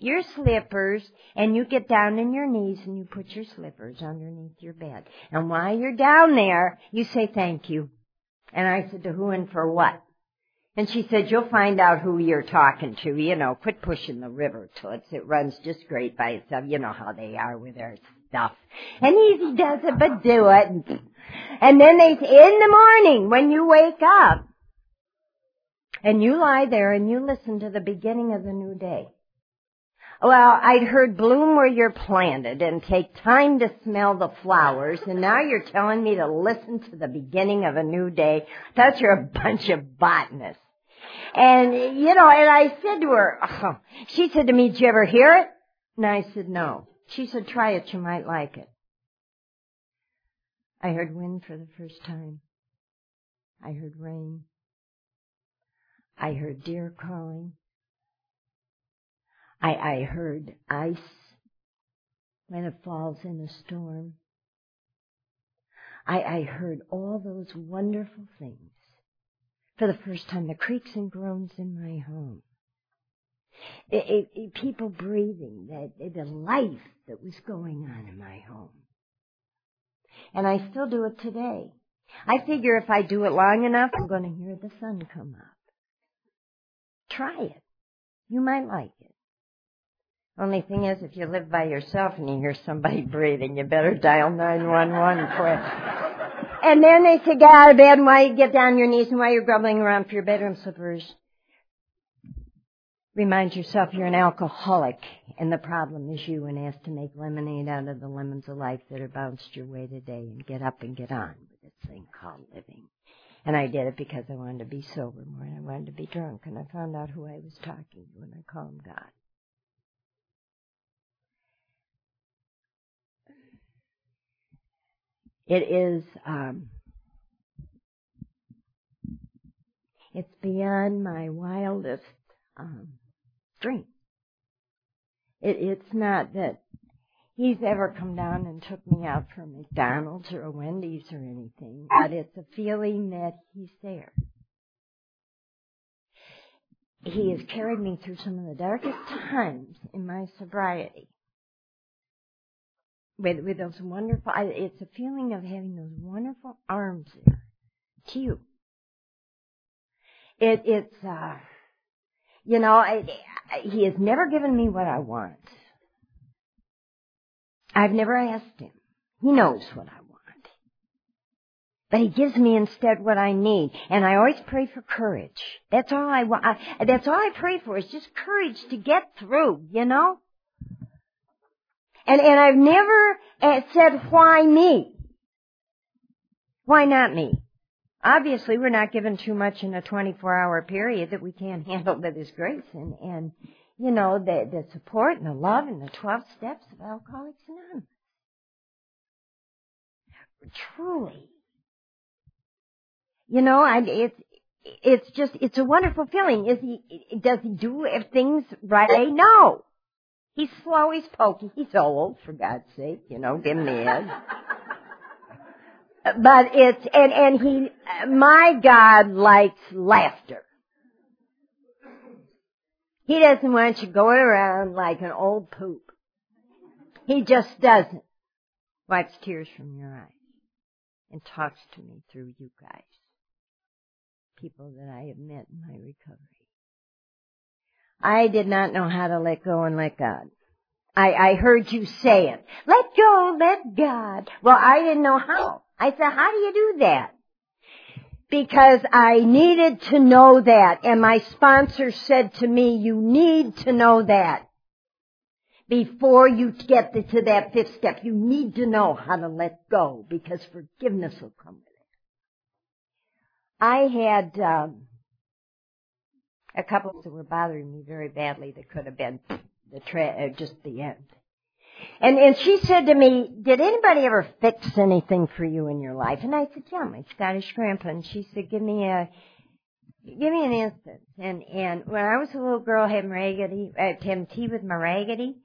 your slippers and you get down on your knees and you put your slippers underneath your bed. And while you're down there, you say thank you. And I said, to who and for what? And she said, you'll find out who you're talking to. You know, quit pushing the river toots. It runs just great by itself. You know how they are with their stuff. And easy does it, but do it. And then they, in the morning, when you wake up, and you lie there and you listen to the beginning of the new day. Well, I'd heard bloom where you're planted and take time to smell the flowers, and now you're telling me to listen to the beginning of a new day. That's you're a bunch of botanists. And, you know, and I said to her, oh, she said to me, did you ever hear it? And I said, no. She said, try it, you might like it. I heard wind for the first time. I heard rain. I heard deer calling. I, I heard ice when it falls in a storm. I, I heard all those wonderful things for the first time, the creaks and groans in my home. It, it, it, people breathing, the, the life that was going on in my home. And I still do it today. I figure if I do it long enough, I'm going to hear the sun come up. Try it. You might like it. Only thing is, if you live by yourself and you hear somebody breathing, you better dial 911 quick. and then they say, get out of bed and while you get down your knees and while you're grubbing around for your bedroom slippers, remind yourself you're an alcoholic and the problem is you and ask to make lemonade out of the lemons of life that have bounced your way today and get up and get on with this thing called living. And I did it because I wanted to be sober more and I wanted to be drunk and I found out who I was talking to and I called God. It is, um, it's beyond my wildest um, dream. It, it's not that he's ever come down and took me out for McDonald's or a Wendy's or anything, but it's a feeling that he's there. He has carried me through some of the darkest times in my sobriety with with those wonderful. I, it's a feeling of having those wonderful arms there to you. It it's uh, you know, I, I, he has never given me what I want. I've never asked him. He knows what I want. But he gives me instead what I need. And I always pray for courage. That's all I want. I, that's all I pray for is just courage to get through, you know? And, and I've never uh, said, why me? Why not me? Obviously, we're not given too much in a 24 hour period that we can't handle with His grace and, and, you know, the, the support and the love and the 12 steps of Alcoholics Anonymous. Truly. You know, I, it's, it's just, it's a wonderful feeling. Is he, does he do things right? No. He's slow, he's pokey, he's old, for God's sake, you know, give him the edge. but it's, and, and he, my God likes laughter. He doesn't want you going around like an old poop. He just doesn't. Wipes tears from your eyes and talks to me through you guys. People that I have met in my recovery. I did not know how to let go and let God. I, I heard you say it. Let go, let God. Well, I didn't know how. I said, how do you do that? Because I needed to know that, and my sponsor said to me, you need to know that. Before you get to that fifth step, you need to know how to let go, because forgiveness will come with it. I had, um, a couple that were bothering me very badly that could have been the tra- uh, just the end. And and she said to me, "Did anybody ever fix anything for you in your life?" And I said, "Yeah, my Scottish grandpa." And she said, "Give me a give me an instance." And and when I was a little girl having raggedy uh, having tea with my raggedy,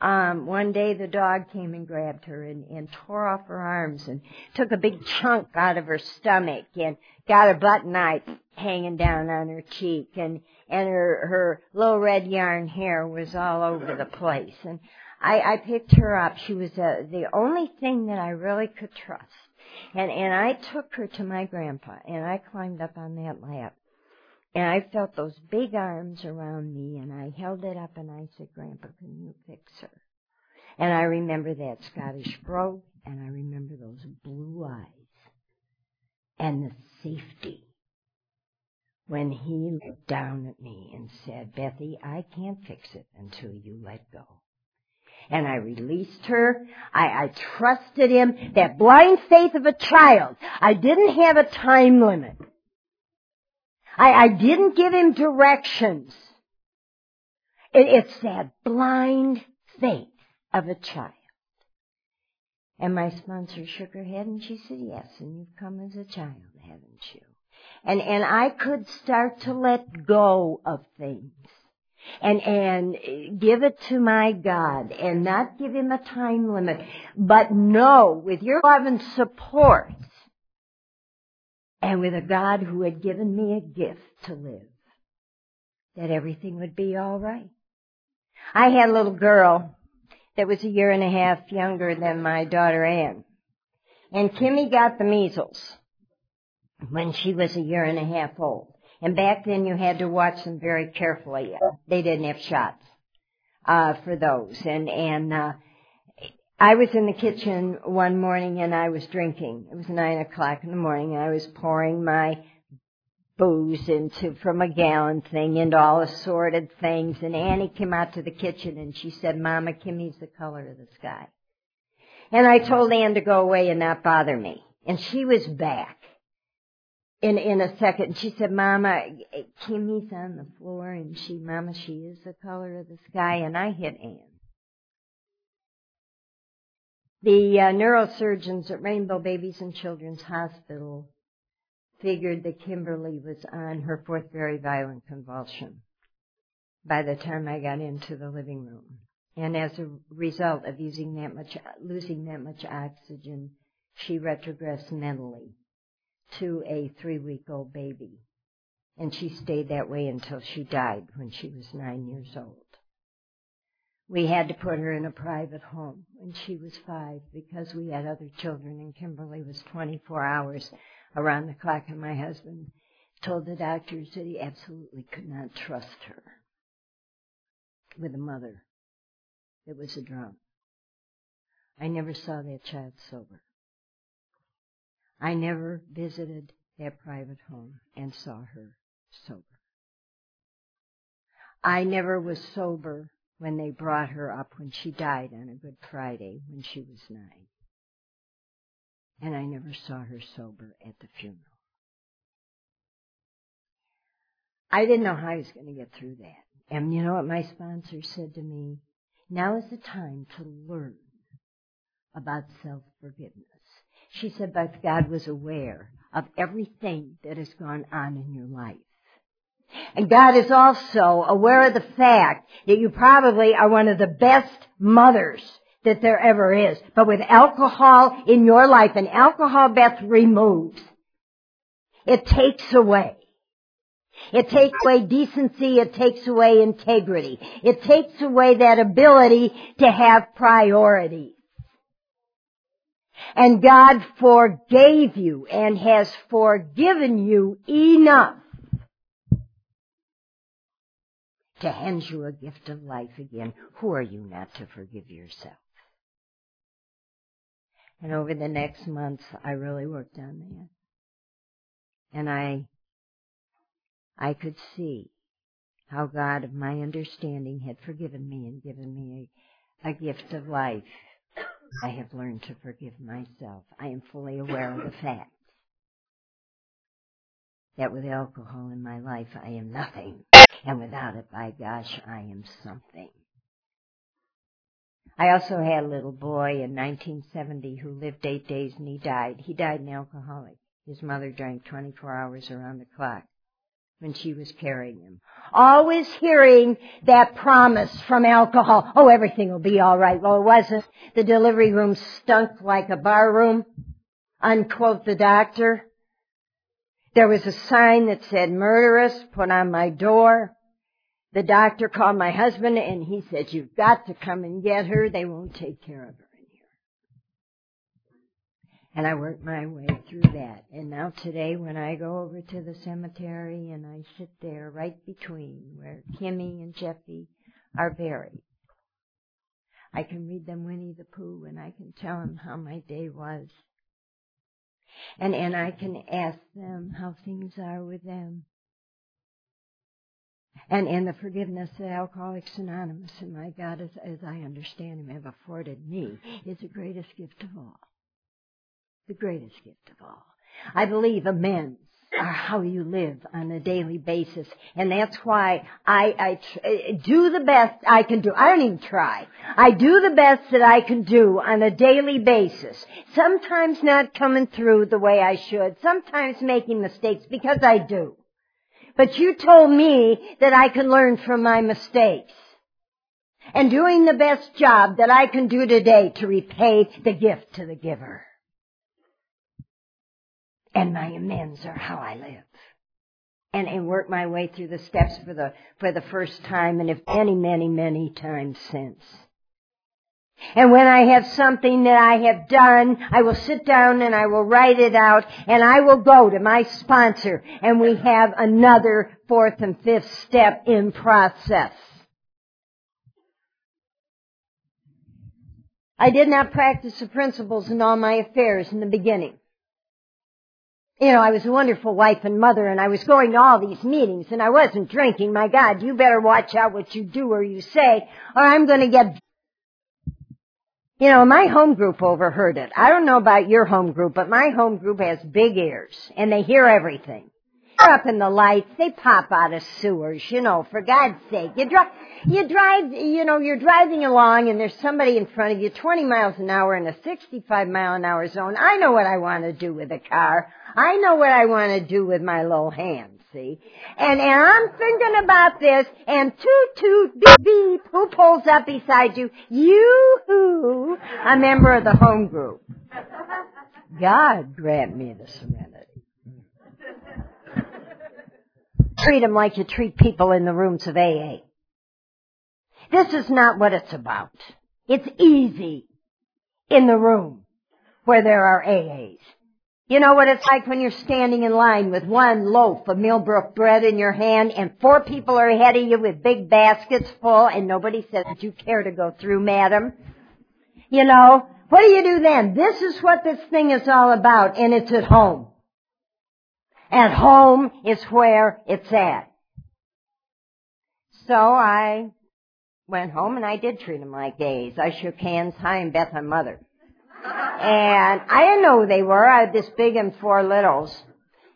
um, one day the dog came and grabbed her and, and tore off her arms and took a big chunk out of her stomach and got her butt knife hanging down on her cheek and and her her little red yarn hair was all over the place. And I I picked her up. She was uh, the only thing that I really could trust. And and I took her to my grandpa and I climbed up on that lap and I felt those big arms around me and I held it up and I said, Grandpa, can you fix her? And I remember that Scottish brogue and I remember those blue eyes and the safety when he looked down at me and said, Bethy, I can't fix it until you let go. And I released her. I, I trusted him. That blind faith of a child. I didn't have a time limit. I, I didn't give him directions. It, it's that blind faith of a child. And my sponsor shook her head and she said, yes, and you've come as a child, haven't you? And, and I could start to let go of things and, and give it to my God and not give him a time limit, but know with your love and support and with a God who had given me a gift to live, that everything would be all right. I had a little girl that was a year and a half younger than my daughter Ann. And Kimmy got the measles when she was a year and a half old. And back then you had to watch them very carefully. They didn't have shots, uh, for those. And, and, uh, I was in the kitchen one morning and I was drinking. It was nine o'clock in the morning I was pouring my booze into from a gallon thing into all assorted things and Annie came out to the kitchen and she said, Mama, Kimmy's the color of the sky. And I told Ann to go away and not bother me. And she was back in in a second. And she said, Mama, Kimmy's on the floor and she, Mama, she is the color of the sky. And I hit Ann. The uh, neurosurgeons at Rainbow Babies and Children's Hospital figured that Kimberly was on her fourth very violent convulsion by the time I got into the living room. And as a result of using that much, losing that much oxygen, she retrogressed mentally to a three week old baby. And she stayed that way until she died when she was nine years old. We had to put her in a private home when she was five because we had other children and Kimberly was 24 hours around the clock and my husband told the doctors that he absolutely could not trust her with a mother that was a drunk. I never saw that child sober. I never visited that private home and saw her sober. I never was sober when they brought her up when she died on a Good Friday when she was nine. And I never saw her sober at the funeral. I didn't know how I was going to get through that. And you know what my sponsor said to me? Now is the time to learn about self-forgiveness. She said, but God was aware of everything that has gone on in your life. And God is also aware of the fact that you probably are one of the best mothers that there ever is. But with alcohol in your life, and alcohol Beth removes, it takes away. It takes away decency, it takes away integrity. It takes away that ability to have priorities. And God forgave you and has forgiven you enough to hand you a gift of life again. Who are you not to forgive yourself? And over the next months, I really worked on that. And I, I could see how God of my understanding had forgiven me and given me a, a gift of life. I have learned to forgive myself. I am fully aware of the fact that with alcohol in my life, I am nothing. And without it, by gosh, I am something. I also had a little boy in 1970 who lived eight days and he died. He died an alcoholic. His mother drank 24 hours around the clock when she was carrying him. Always hearing that promise from alcohol, oh everything will be alright. Well it wasn't. The delivery room stunk like a bar room. Unquote the doctor. There was a sign that said murderous put on my door. The doctor called my husband and he said, you've got to come and get her. They won't take care of her in here. And I worked my way through that. And now today when I go over to the cemetery and I sit there right between where Kimmy and Jeffy are buried, I can read them Winnie the Pooh and I can tell them how my day was. And, and I can ask them how things are with them and and the forgiveness that Alcoholics Anonymous and my God, as, as I understand Him, have afforded me is the greatest gift of all. The greatest gift of all. I believe amends Uh, how you live on a daily basis, and that's why I, I tr- uh, do the best I can do. I don't even try. I do the best that I can do on a daily basis. Sometimes not coming through the way I should. Sometimes making mistakes because I do. But you told me that I can learn from my mistakes. And doing the best job that I can do today to repay the gift to the giver. And my amends are how I live. And, and work my way through the steps for the, for the first time and if many, many, many times since. And when I have something that I have done, I will sit down and I will write it out and I will go to my sponsor and we have another fourth and fifth step in process. I did not practice the principles in all my affairs in the beginning. You know, I was a wonderful wife and mother and I was going to all these meetings and I wasn't drinking. My God, you better watch out what you do or you say or I'm going to get you know, my home group overheard it. I don't know about your home group, but my home group has big ears and they hear everything. They're up in the lights, they pop out of sewers, you know, for God's sake. You drive, you drive, you know, you're driving along and there's somebody in front of you 20 miles an hour in a 65 mile an hour zone. I know what I want to do with a car. I know what I want to do with my little hands see. And, and I'm thinking about this, and toot toot beep beep, who pulls up beside you? You, a member of the home group. God grant me the serenity. Treat them like you treat people in the rooms of AA. This is not what it's about. It's easy in the room where there are AAs. You know what it's like when you're standing in line with one loaf of Millbrook bread in your hand and four people are ahead of you with big baskets full and nobody says, would you care to go through, madam? You know, what do you do then? This is what this thing is all about and it's at home. At home is where it's at. So I went home and I did treat them like gays. I shook hands. Hi, I'm Beth, my mother. And I didn't know who they were. I had this big and four littles.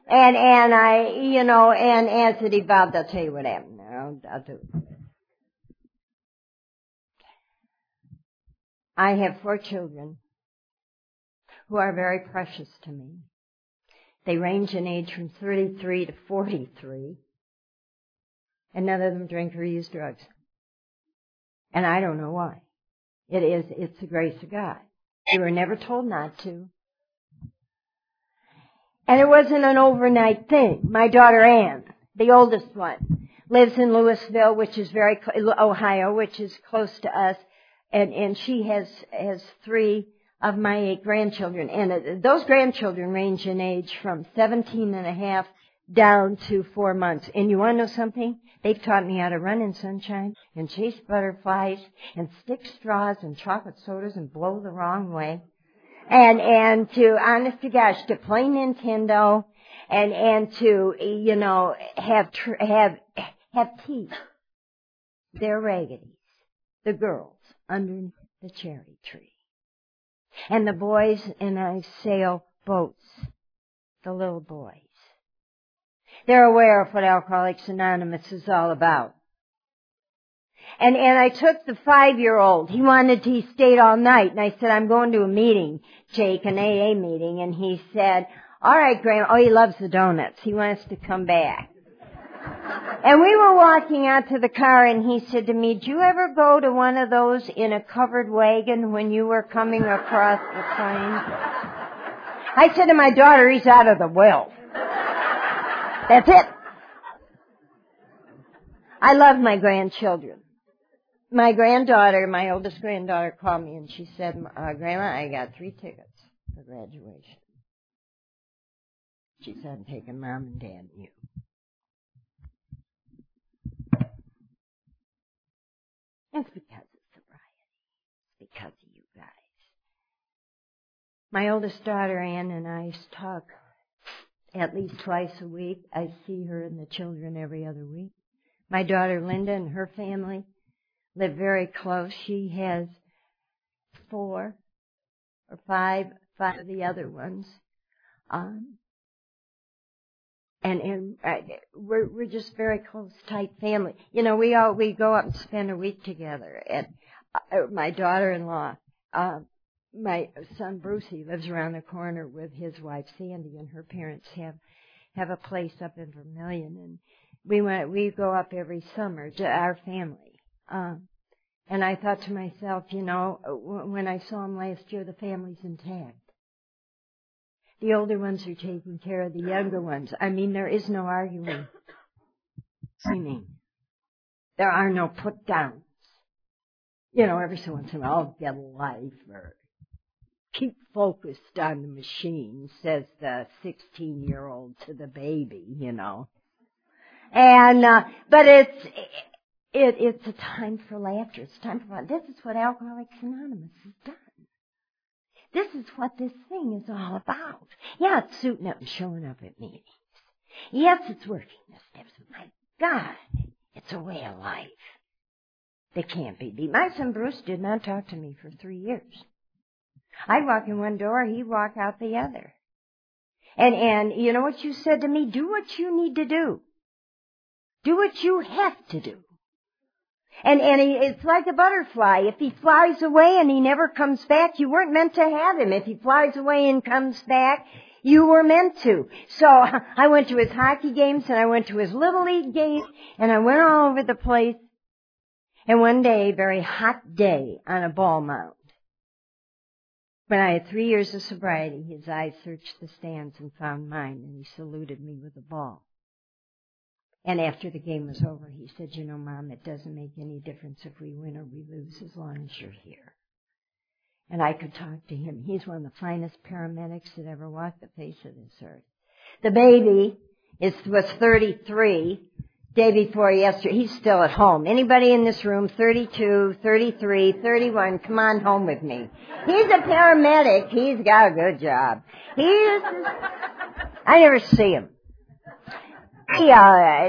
And, and I, you know, and as it evolved, I'll tell you what happened. I'll, I'll do I have four children who are very precious to me. They range in age from 33 to 43. And none of them drink or use drugs. And I don't know why. It is, it's the grace of God. We were never told not to. And it wasn't an overnight thing. My daughter Ann, the oldest one, lives in Louisville, which is very, Ohio, which is close to us. And, and she has, has three of my eight grandchildren. And uh, those grandchildren range in age from 17 and a half down to four months. And you want to know something? They've taught me how to run in sunshine and chase butterflies and stick straws and chocolate sodas and blow the wrong way. And, and to, honest to gosh, to play Nintendo and, and to, you know, have, tr- have, have tea. They're raggedies. The girls under the cherry tree. And the boys and I sail boats. The little boys. They're aware of what Alcoholics Anonymous is all about. And, and I took the five-year-old. He wanted to, he stayed all night. And I said, I'm going to a meeting, Jake, an AA meeting. And he said, all right, Grandma. Oh, he loves the donuts. He wants to come back. And we were walking out to the car and he said to me, do you ever go to one of those in a covered wagon when you were coming across the plain? I said to my daughter, he's out of the will. That's it. I love my grandchildren. My granddaughter, my oldest granddaughter called me and she said, uh, Grandma, I got three tickets for graduation. She said, I'm taking mom and dad and you. It's because of sobriety. It's because of you guys. My oldest daughter Ann and I talk at least twice a week. I see her and the children every other week. My daughter Linda and her family live very close. She has four or five, five of the other ones. Um, and and uh, we're we're just very close, tight family. You know, we all we go up and spend a week together. And uh, my daughter-in-law, uh, my son Bruce, he lives around the corner with his wife Sandy, and her parents have have a place up in Vermilion, and we went we go up every summer to our family. Um, and I thought to myself, you know, when I saw him last year, the family's intact. The older ones are taking care of the younger ones. I mean, there is no arguing. I mean, there are no put downs. You know, every so once in a while, I'll get a life or keep focused on the machine, says the 16 year old to the baby, you know. And, uh, but it's, it, it's a time for laughter. It's time for fun. This is what Alcoholics Anonymous has done. This is what this thing is all about. Yeah, it's suiting up and showing up at meetings. Yes, it's working the steps, my God, it's a way of life. They can't be beat. My son Bruce did not talk to me for three years. I'd walk in one door, he'd walk out the other. And, and, you know what you said to me? Do what you need to do. Do what you have to do. And, and he, it's like a butterfly. If he flies away and he never comes back, you weren't meant to have him. If he flies away and comes back, you were meant to. So I went to his hockey games and I went to his little league games and I went all over the place. And one day, very hot day on a ball mound, when I had three years of sobriety, his eyes searched the stands and found mine and he saluted me with a ball. And after the game was over, he said, you know, mom, it doesn't make any difference if we win or we lose as long as you're here. And I could talk to him. He's one of the finest paramedics that ever walked the face of this earth. The baby is, was 33 day before yesterday. He's still at home. Anybody in this room, 32, 33, 31, come on home with me. He's a paramedic. He's got a good job. He's, I never see him. Yeah,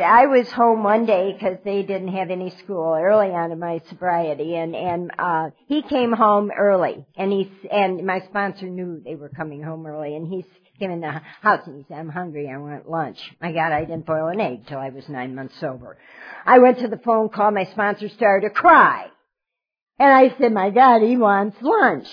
I was home one day because they didn't have any school early on in my sobriety, and and uh he came home early, and he's and my sponsor knew they were coming home early, and he's came in the house and he said, "I'm hungry, I want lunch." My God, I didn't boil an egg till I was nine months sober. I went to the phone call. My sponsor started to cry, and I said, "My God, he wants lunch."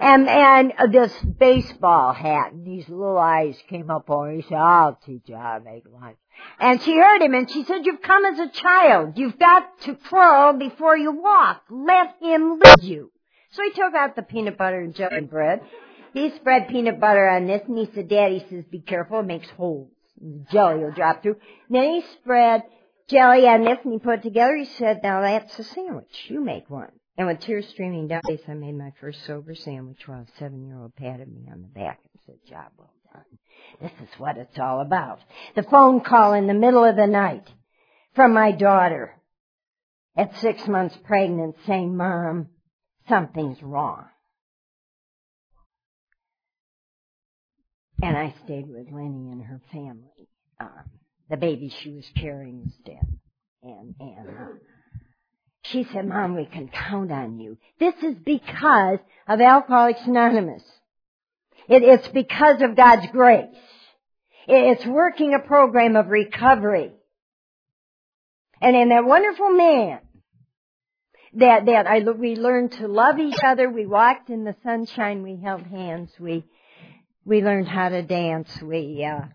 And, and this baseball hat and these little eyes came up on her. He said, I'll teach you how to make lunch. And she heard him and she said, you've come as a child. You've got to crawl before you walk. Let him lead you. So he took out the peanut butter and jelly bread. He spread peanut butter on this and he said, Daddy says, be careful, it makes holes. The jelly will drop through. And then he spread jelly on this and he put it together. He said, now that's a sandwich. You make one. And with tears streaming down my face, I made my first sober sandwich while a seven-year-old patted me on the back and said, job well done. This is what it's all about. The phone call in the middle of the night from my daughter at six months pregnant saying, Mom, something's wrong. And I stayed with Lenny and her family. Um, the baby she was carrying was dead. And, and, uh, she said, Mom, we can count on you. This is because of Alcoholics Anonymous. It, it's because of God's grace. It, it's working a program of recovery. And in that wonderful man that that I we learned to love each other. We walked in the sunshine. We held hands. We we learned how to dance. We uh,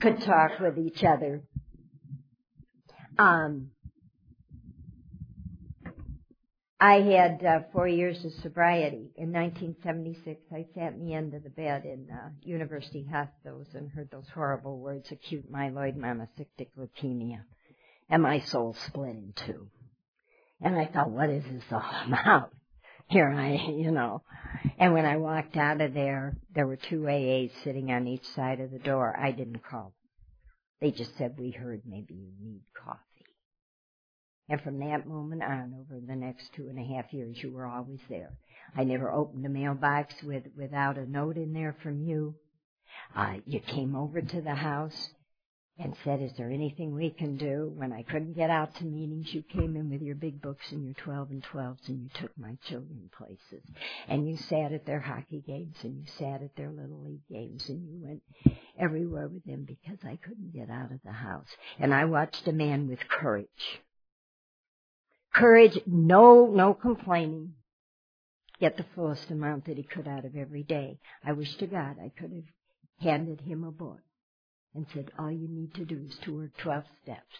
could talk with each other. Um, I had uh, four years of sobriety. In 1976, I sat in the end of the bed in uh, university hospitals and heard those horrible words, acute myeloid monocytic leukemia. And my soul split in two. And I thought, what is this all about? Here I, you know. And when I walked out of there, there were two AAs sitting on each side of the door. I didn't call. Them. They just said, we heard maybe you need coffee. And from that moment on, over the next two and a half years, you were always there. I never opened a mailbox with, without a note in there from you. Uh, you came over to the house and said, is there anything we can do? When I couldn't get out to meetings, you came in with your big books and your 12 and 12s and you took my children places. And you sat at their hockey games and you sat at their little league games and you went everywhere with them because I couldn't get out of the house. And I watched a man with courage Courage, no, no complaining. Get the fullest amount that he could out of every day. I wish to God I could have handed him a book and said, all you need to do is to work 12 steps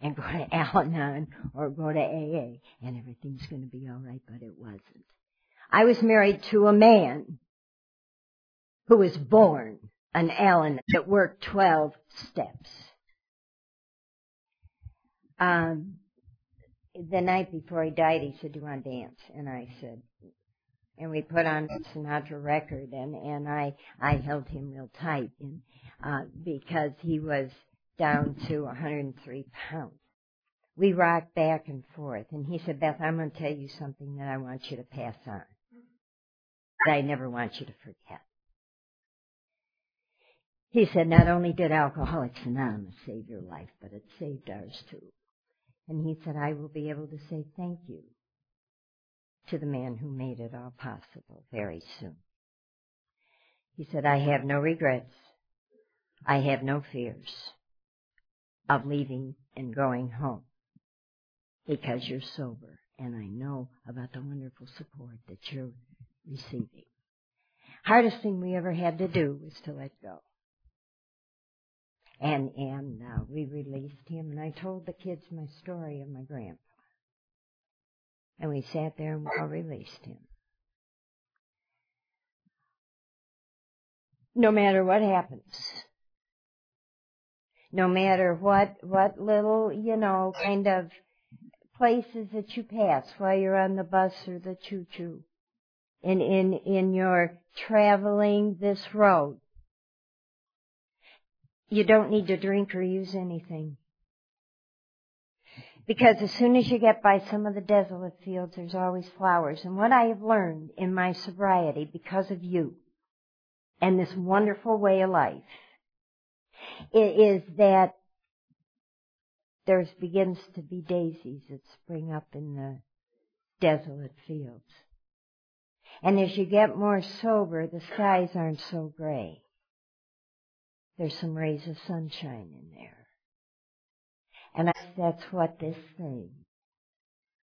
and go to Al-Anon or go to AA and everything's going to be all right, but it wasn't. I was married to a man who was born an Al-Anon that worked 12 steps. Um, the night before he died, he said, "Do you want to dance?" And I said, and we put on Sinatra record, and and I I held him real tight, and uh, because he was down to 103 pounds. We rocked back and forth, and he said, "Beth, I'm going to tell you something that I want you to pass on, that I never want you to forget." He said, "Not only did Alcoholics Anonymous save your life, but it saved ours too." And he said, I will be able to say thank you to the man who made it all possible very soon. He said, I have no regrets. I have no fears of leaving and going home because you're sober and I know about the wonderful support that you're receiving. Hardest thing we ever had to do was to let go and and uh, we released him, and I told the kids my story of my grandpa, and we sat there and we released him. No matter what happens, no matter what what little you know kind of places that you pass while you're on the bus or the choo choo, in in in your traveling this road you don't need to drink or use anything. Because as soon as you get by some of the desolate fields, there's always flowers. And what I have learned in my sobriety because of you and this wonderful way of life is that there begins to be daisies that spring up in the desolate fields. And as you get more sober, the skies aren't so gray. There's some rays of sunshine in there. And that's what this thing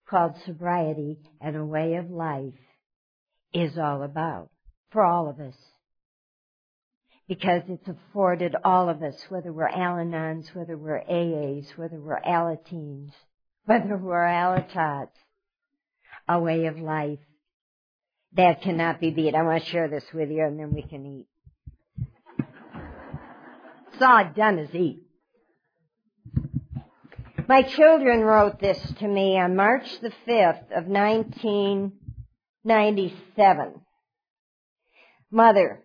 called sobriety and a way of life is all about for all of us. Because it's afforded all of us, whether we're Al-Anons, whether we're AAs, whether we're Alateens, whether we're Alatots, a way of life that cannot be beat. I want to share this with you and then we can eat. That's all done is eat. My children wrote this to me on March the 5th of 1997. Mother,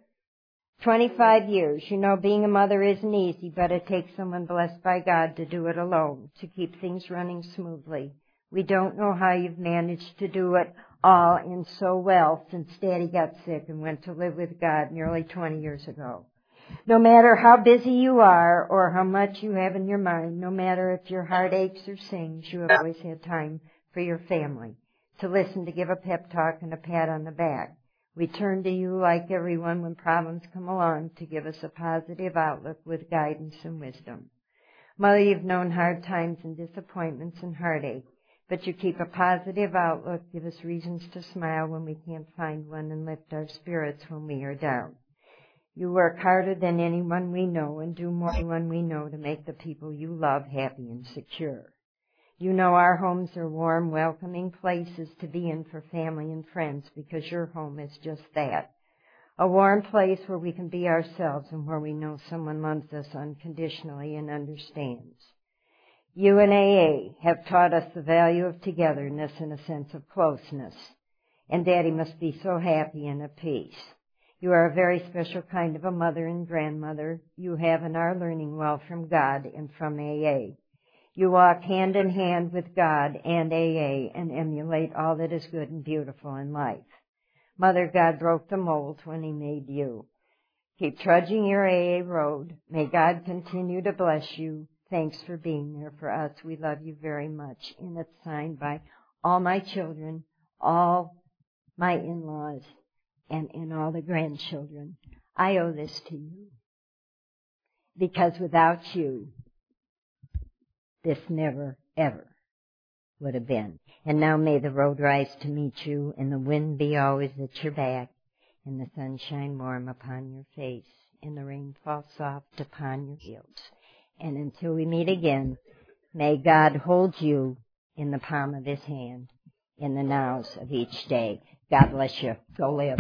25 years. You know, being a mother isn't easy, but it takes someone blessed by God to do it alone, to keep things running smoothly. We don't know how you've managed to do it all and so well since Daddy got sick and went to live with God nearly 20 years ago. No matter how busy you are or how much you have in your mind, no matter if your heart aches or sings, you have always had time for your family to listen, to give a pep talk and a pat on the back. We turn to you like everyone when problems come along to give us a positive outlook with guidance and wisdom. Mother, you've known hard times and disappointments and heartache, But you keep a positive outlook, give us reasons to smile when we can't find one, and lift our spirits when we are down. You work harder than anyone we know and do more than anyone we know to make the people you love happy and secure. You know our homes are warm, welcoming places to be in for family and friends because your home is just that. A warm place where we can be ourselves and where we know someone loves us unconditionally and understands. You and AA have taught us the value of togetherness and a sense of closeness. And Daddy must be so happy and at peace. You are a very special kind of a mother and grandmother. You have and are learning well from God and from AA. You walk hand in hand with God and AA and emulate all that is good and beautiful in life. Mother God broke the mold when He made you. Keep trudging your AA road. May God continue to bless you Thanks for being there for us. We love you very much. And it's signed by all my children, all my in-laws, and, and all the grandchildren. I owe this to you. Because without you, this never, ever would have been. And now may the road rise to meet you, and the wind be always at your back, and the sun shine warm upon your face, and the rain fall soft upon your fields. And until we meet again, may God hold you in the palm of his hand in the nows of each day. God bless you. Go live.